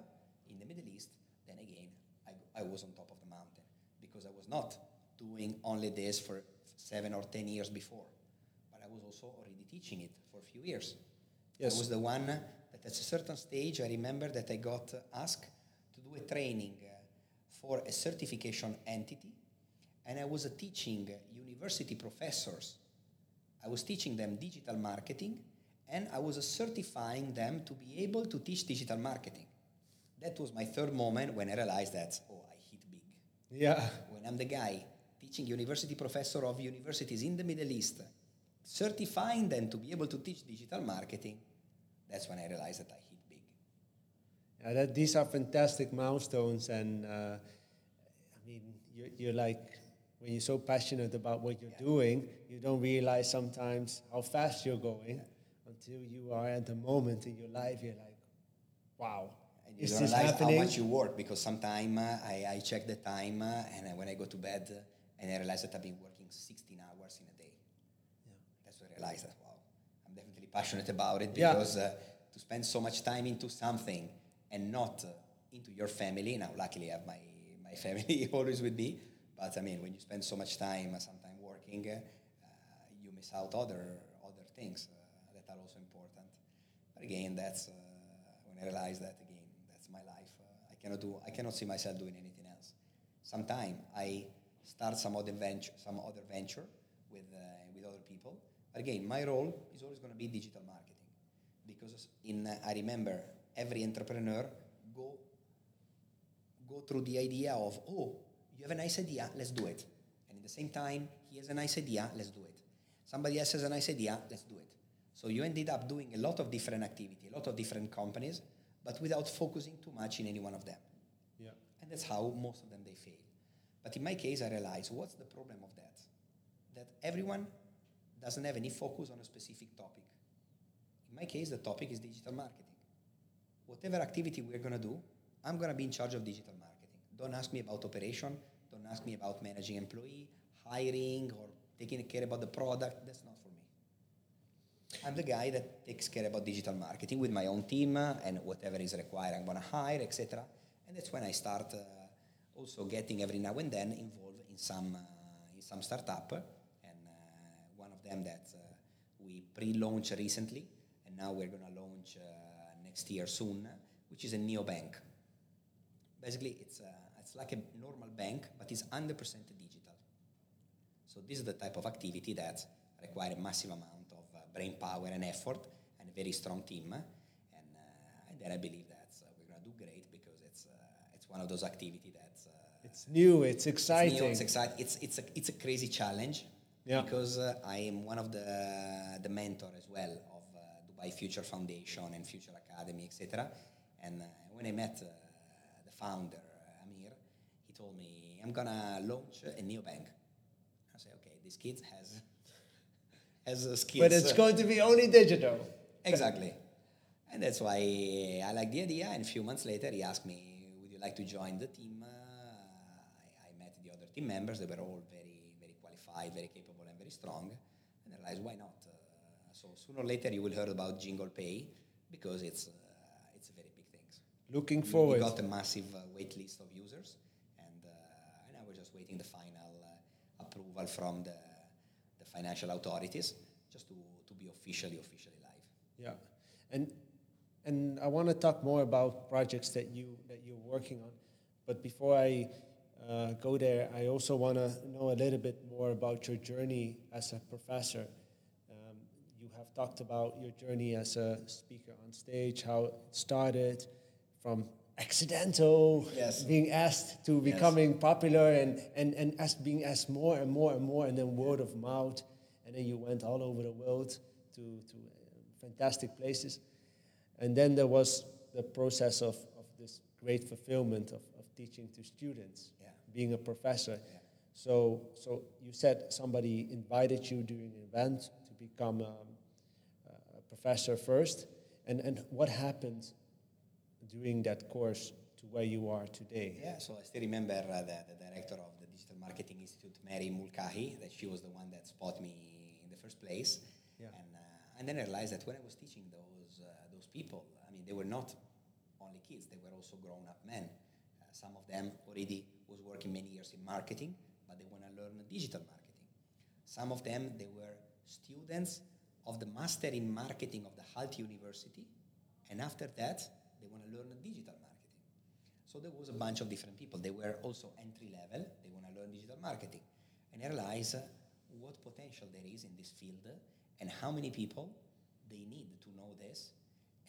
in the Middle East, then again, I, I was on top of the mountain because I was not doing only this for seven or ten years before, but I was also already teaching it for a few years. Yes. I was the one that at a certain stage, I remember that I got asked to do a training uh, for a certification entity, and I was teaching university professors I was teaching them digital marketing and I was certifying them to be able to teach digital marketing. That was my third moment when I realized that, oh, I hit big. Yeah. When I'm the guy teaching university professor of universities in the Middle East, certifying them to be able to teach digital marketing, that's when I realized that I hit big. Yeah, that, these are fantastic milestones, and uh, I mean, you're, you're, like, when you're so passionate about what you're yeah. doing, you don't realize sometimes how fast you're going until you are at the moment in your life, you're like, wow. And you is don't realize happening? how much you work because sometimes uh, I, I check the time uh, and uh, when I go to bed uh, and I realize that I've been working 16 hours in a day. Yeah. That's when I realize that, wow, I'm definitely passionate about it because uh, to spend so much time into something and not uh, into your family. Now, luckily, I have my, my family always with me. But I mean, when you spend so much time, uh, sometimes working, uh, you miss out other other things uh, that are also important. But again, that's uh, when I realized that again, that's my life. Uh, I cannot do. I cannot see myself doing anything else. Sometimes I start some other venture, some other venture with with other people. But again, my role is always going to be digital marketing because in I remember every entrepreneur go go through the idea of oh you have a nice idea let's do it. And at the same time he has a nice idea let's do it. Somebody else has a nice idea let's do it. So you ended up doing a lot of different activity a lot of different companies but without focusing too much in any one of them. Yeah. And that's how most of them they fail. But in my case i realized what's the problem of that? That everyone doesn't have any focus on a specific topic. In my case the topic is digital marketing. Whatever activity we're going to do, I'm going to be in charge of digital marketing. Don't ask me about operation. Don't ask me about managing employee, hiring, or taking care about the product. That's not for me. I'm the guy that takes care about digital marketing with my own team uh, and whatever is required. I'm going to hire, etc. And that's when I start uh, also getting every now and then involved in some uh, in some startup. And uh, one of them that uh, we pre-launched recently, and now we're going to launch uh, next year soon, which is a neobank. Basically, it's, a, it's like a normal bank, but it's 100% digital. So this is the type of activity that require a massive amount of uh, brain power and effort and a very strong team. And, uh, and then I believe that uh, we're going to do great because it's, uh, it's one of those activities that's... Uh, it's new, it's exciting. It's new, it's exciting. It's, it's, a, it's a crazy challenge yeah. because uh, I am one of the, the mentor as well by Future Foundation and Future Academy, etc. And uh, when I met uh, founder, uh, Amir, he told me, I'm gonna launch a new bank. I say, okay, this kid has has skills. But it's going to be only digital. Exactly. And that's why I like the idea. And a few months later, he asked me, would you like to join the team? Uh, I, I, met the other team members. They were all very, very qualified, very capable, and very strong. And I realized, why not? So sooner or later you will hear about Jingle Pay because it's uh, it's a very big thing. Looking forward. We got a massive uh, wait list of users, and uh, now we're just waiting the final uh, approval from the the financial authorities just to, to be officially officially live. Yeah, and and I want to talk more about projects that you that you're working on, but before I. Uh, go there. I also want to know a little bit more about your journey as a professor Um, you have talked about your journey as a speaker on stage, how it started from accidental yes. being asked to becoming yes. popular and, and, and as being asked more and more and more and then word of mouth and then you went all over the world to, to uh, fantastic places and then there was the process of, of this great fulfillment of, of teaching to students yeah. being a professor yeah. so so you said somebody invited you during an event to become a professor first, and, and what happened during that course to where you are today? Yeah, so I still remember uh, the, the director of the Digital Marketing Institute, Mary Mulcahy, that she was the one that spotted me in the first place. Yeah. And, uh, and then I realized that when I was teaching those, uh, those people, I mean, they were not only kids, they were also grown-up men. Uh, some of them already was working many years in marketing, but they want to learn digital marketing. Some of them, they were students of the Master in Marketing of the Hult University, and after that, they want to learn digital marketing. So there was a bunch of different people. They were also entry level, they want to learn digital marketing. And I realized uh, what potential there is in this field and how many people they need to know this,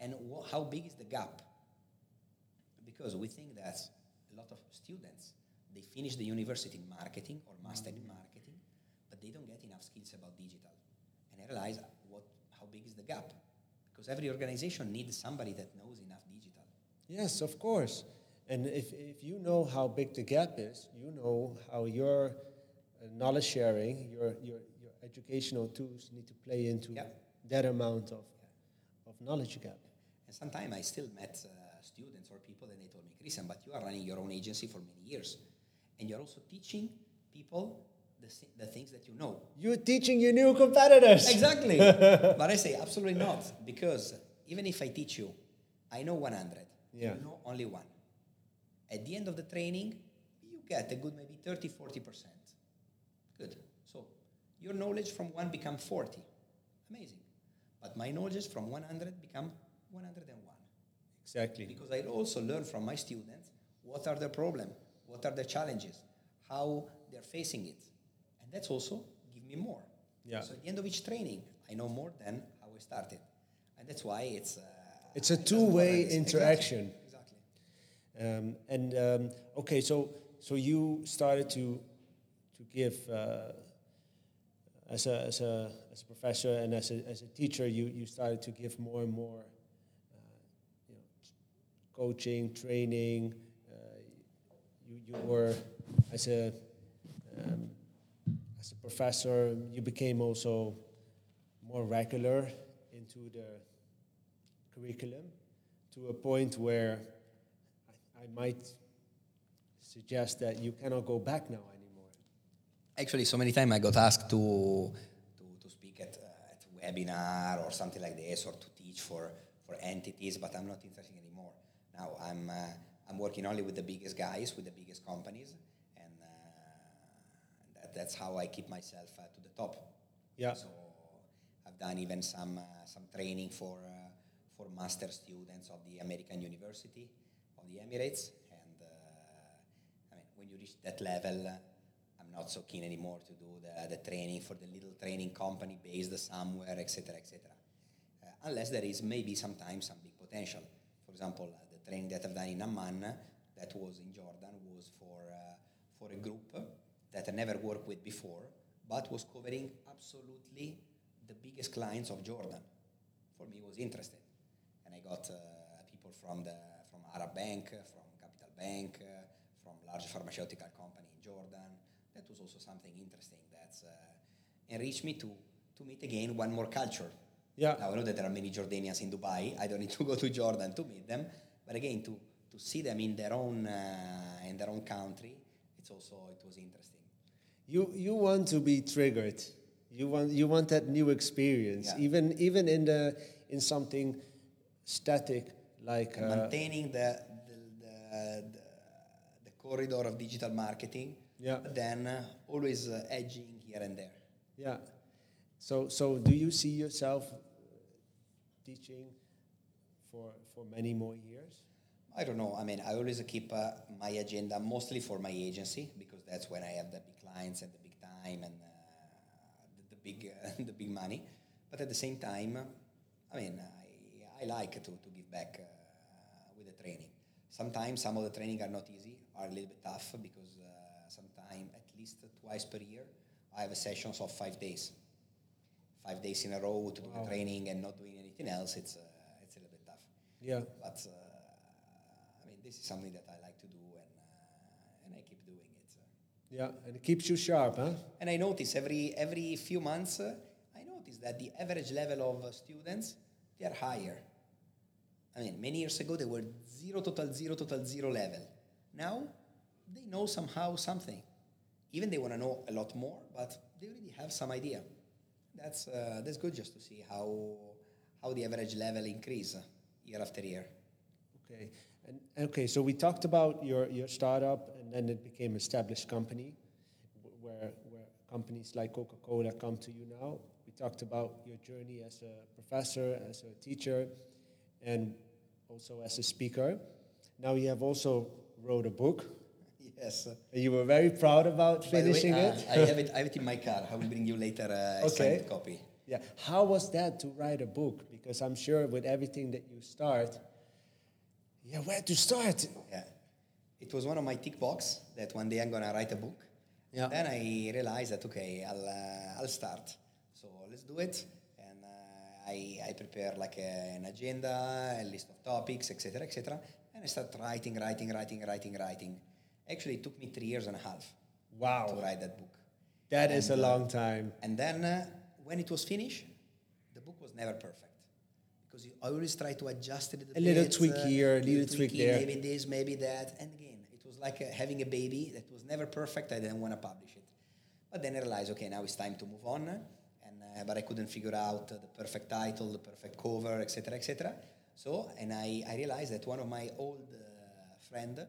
and wh- how big is the gap? Because we think that a lot of students they finish the university in marketing or master in marketing, but they don't get enough skills about digital, and I realize what how big is the gap? Because every organization needs somebody that knows enough digital. Yes, of course. And if, if you know how big the gap is, you know how your uh, knowledge sharing, your, your, your educational tools need to play into Yeah. that amount of, of knowledge gap. And sometimes I still met uh, students or people and they told me, Christian, but you are running your own agency for many years. And you're also teaching people the, the things that you know. You're teaching your new competitors. Exactly. but I say, absolutely not. Because even if I teach you, I know 100. Yeah. You know only one. At the end of the training, you get a good maybe 30, 40%. Good. So your knowledge from one become 40. Amazing. But my knowledge from 100 become 101 Exactly. because I also learn from my students what are the problem, what are the challenges, how they're facing it, and that's also give me more. Yeah. So at the end of each training, I know more than how I started, and that's why it's. Uh, It's a two-way interaction. Exactly. Um, and um, okay, so so you started to to give uh, as a as a as a professor and as a as a teacher, you you started to give more and more, uh, you know, coaching, training. Uh, you you were as a um, as a professor, you became also more regular into the curriculum to a point where I, I might suggest that you cannot go back now anymore. Actually, so many times I got asked to to, to speak at uh, at webinar or something like this, or to teach for for entities, but I'm not interested anymore. Now I'm uh, I'm working only with the biggest guys, with the biggest companies, that's how I keep myself uh, to the top. Yeah. So I've done even some uh, some training for uh, for master students of the American University of the Emirates, and uh, I mean when you reach that level. I'm not so keen anymore to do the, the training for the little training company based somewhere, etc., etc. Unless there is maybe sometimes some big potential. For example, the training that I've done in Amman, that was in Jordan, was for uh, for a group that I never worked with before, but was covering absolutely the biggest clients of Jordan. For me, it was interesting, and I got uh, people from the from Arab Bank, from Capital Bank, uh, from large pharmaceutical company in Jordan. That was also something interesting that uh, enriched me to to meet again one more culture. Yeah. Now I know that there are many Jordanians in Dubai. I don't need to go to Jordan to meet them, but again to to see them in their own uh, in their own country, it's also it was interesting. You you want to be triggered. You want you want that new experience, Yeah. even even in the in something static like uh, maintaining the the, the, the, the corridor of digital marketing, Yeah. then uh, always uh, edging here and there. yeah. So so do you see yourself teaching for for many more years? I don't know. I mean, I always keep uh, my agenda mostly for my agency because that's when I have the big clients and the big time and uh, the, the big uh, the big money. But at the same time, I mean, I, I like to, to give back uh, with the training. Sometimes some of the training are not easy, are a little bit tough because uh, sometimes at least twice per year I have sessions of five days. Five days in a row to do the training and not doing anything else. It's uh, it's a little bit tough. Yeah. But uh, I mean, this is something that I like to do, and uh, and I keep doing it. Yeah, and it keeps you sharp, huh? And I notice every every few months, uh, I notice that the average level of uh, students they are higher. I mean, many years ago they were zero total zero total zero level. Now they know somehow something. Even they want to know a lot more, but they already have some idea. That's uh, that's good just to see how how the average level increase uh, year after year. Okay. And okay, so we talked about your, your startup and then it became established company where where companies like Coca-Cola come to you now. We talked about your journey as a professor, as a teacher, and also as a speaker. Now you have also wrote a book. Yes. You were very proud about By the way, finishing uh, it. I have it. I have it in my car. I will bring you later uh, a Okay. signed copy. Yeah. How was that to write a book? Because I'm sure with everything that you start, yeah, where to start? Yeah. It was one of my tick box that one day I'm gonna write a book. Yeah. Then I realized that okay, I'll uh, I'll start. So let's do it. And uh, I I prepare like a, an agenda, a list of topics, etc., etc. And I start writing, writing, writing, writing, writing. Actually, it took me three years and a half Wow. to write that book. That is a And, uh, long time. And then uh, when it was finished, the book was never perfect because you always try to adjust it A little bit, tweak uh, here, a little tweak tweaking, there. Maybe this, maybe that. And it was like uh, having a baby that was never perfect. I didn't want to publish it. But then I realized, okay, now it's time to move on. And uh, but I couldn't figure out the perfect title, the perfect cover, etc., etc. So, and I, I realized that one of my old uh, friend,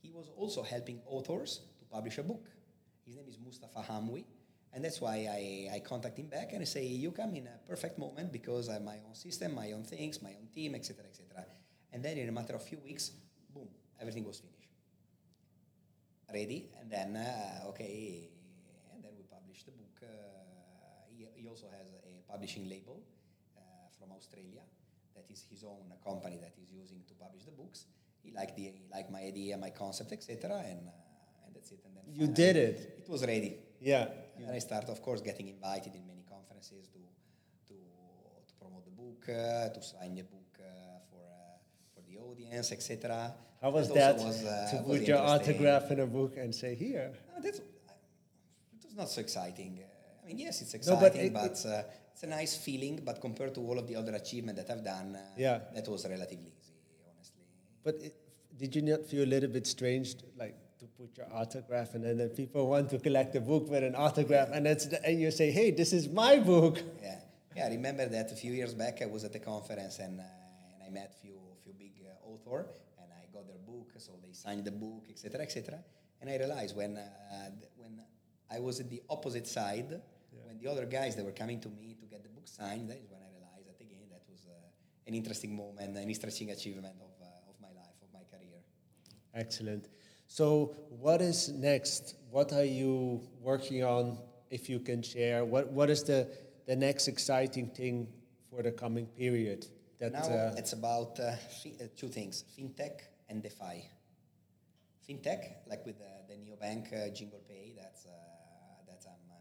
he was also helping authors to publish a book. His name is Mustafa Hamwi. And that's why I, I contact him back and I say, you come in a perfect moment because I have my own system, my own things, my own team, etc., etc. And then in a matter of few weeks, boom, everything was finished. Ready, and then, uh, okay, and then we published the book. Uh, he, he also has a publishing label uh, from Australia that is his own company that he's using to publish the books. He liked, the, he liked my idea, my concept, etc., and, uh, and that's it. And then You did it. It was ready. Yeah. And I started, of course, getting invited in many conferences to to, to promote the book, uh, to sign the book uh, for uh, for the audience, etc. How was also that was, uh, to put your autograph in a book and say here? Uh, that's, it was not so exciting. I mean, yes, it's No, but exciting, it- but, uh, it's a nice feeling. But compared to all of the other achievements that I've done, uh, Yeah. that was relatively easy, honestly. But it, did you not feel a little bit strange, like to put your autograph in, and then, people want to collect a book with an autograph, and that's the, and you say, hey, this is my book. Yeah, yeah. I remember that a few years back I was at a conference and, uh, and I met few author and I got their book, so they signed the book, etc., etc. And I realized when uh, th- when I was at the opposite side, when the other guys that were coming to me to get the book signed, that is when I realized that again that was uh, an interesting moment, an interesting achievement of uh, of my life, of my career. Excellent. So, what is next? What are you working on? If you can share, what what is the the next exciting thing for the coming period? That Now uh, it's about uh, uh, two things: fintech and DeFi. Fintech, like with the, the neobank uh, Jingle Pay, that's uh, that I'm uh,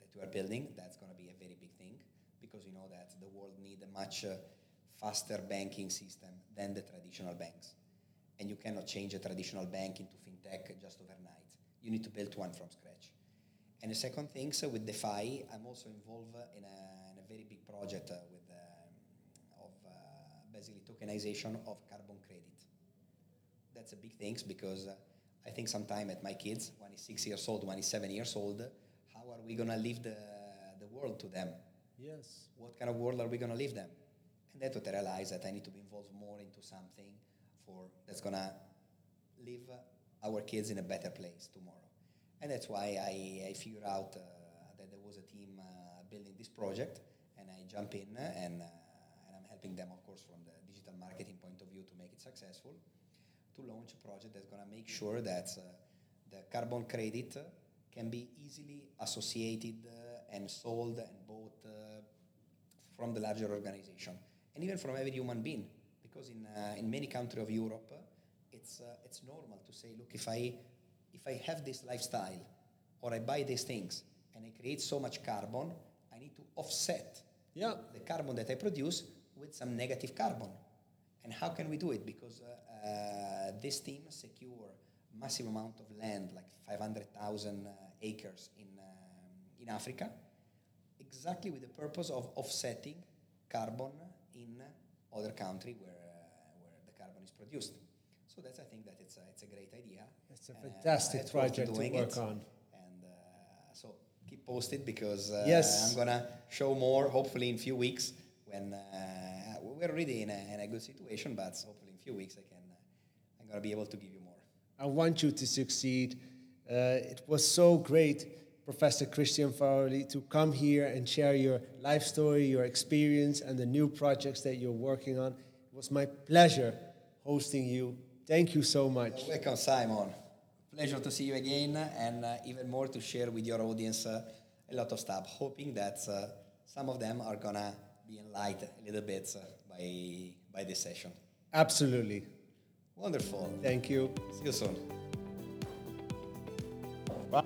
that we are building. That's going to be a very big thing because you know that the world need a much uh, faster banking system than the traditional banks, and you cannot change a traditional bank into fintech just overnight. You need to build one from scratch. And the second thing, so with DeFi, I'm also involved in a, in a very big project uh, with uh, basically tokenization of carbon credit. That's a big thing because uh, I think sometime at my kids, one is six years old, one is seven years old, how are we gonna leave the, the world to them? yes, What kind of world are we gonna leave them? And that's what I realized that I need to be involved more into something for that's gonna leave our kids in a better place tomorrow. And that's why I, I figured out uh, that there was a team uh, building this project, and I jump in and, uh, and I'm helping them, of course, from the digital marketing point of view to make it successful, to launch a project that's going to make sure that uh, the carbon credit can be easily associated uh, and sold and bought uh, from the larger organization and even from every human being because in, uh, in many countries of Europe uh, it's, uh, it's normal to say look if I, if I have this lifestyle or I buy these things and I create so much carbon I need to offset yeah, the carbon that I produce with some negative carbon. And how can we do it? Because uh, uh, this team secure massive amount of land, like 500,000 uh, acres in, um, in Africa, exactly with the purpose of offsetting carbon in other country where, uh, where the carbon is produced. So that's, I think that it's a, it's a great idea. it's a uh, fantastic project to work it. on. And uh, so keep posted because uh, Yes. I'm gonna show more. Hopefully in a few weeks when uh, we're already in a, in a good situation, but hopefully in a few weeks I can uh, I'm gonna be able to give you more. I want you to succeed. Uh, it was so great, Professor Christian Farioli, to come here and share your life story, your experience, and the new projects that you're working on. It was my pleasure hosting you. Thank you so much. Welcome, Simon. Pleasure to see you again, and uh, even more to share with your audience uh, a lot of stuff. Hoping that uh, some of them are gonna be enlightened a little bit uh, by by this session. Absolutely. Wonderful. Thank you. See you soon. Bye.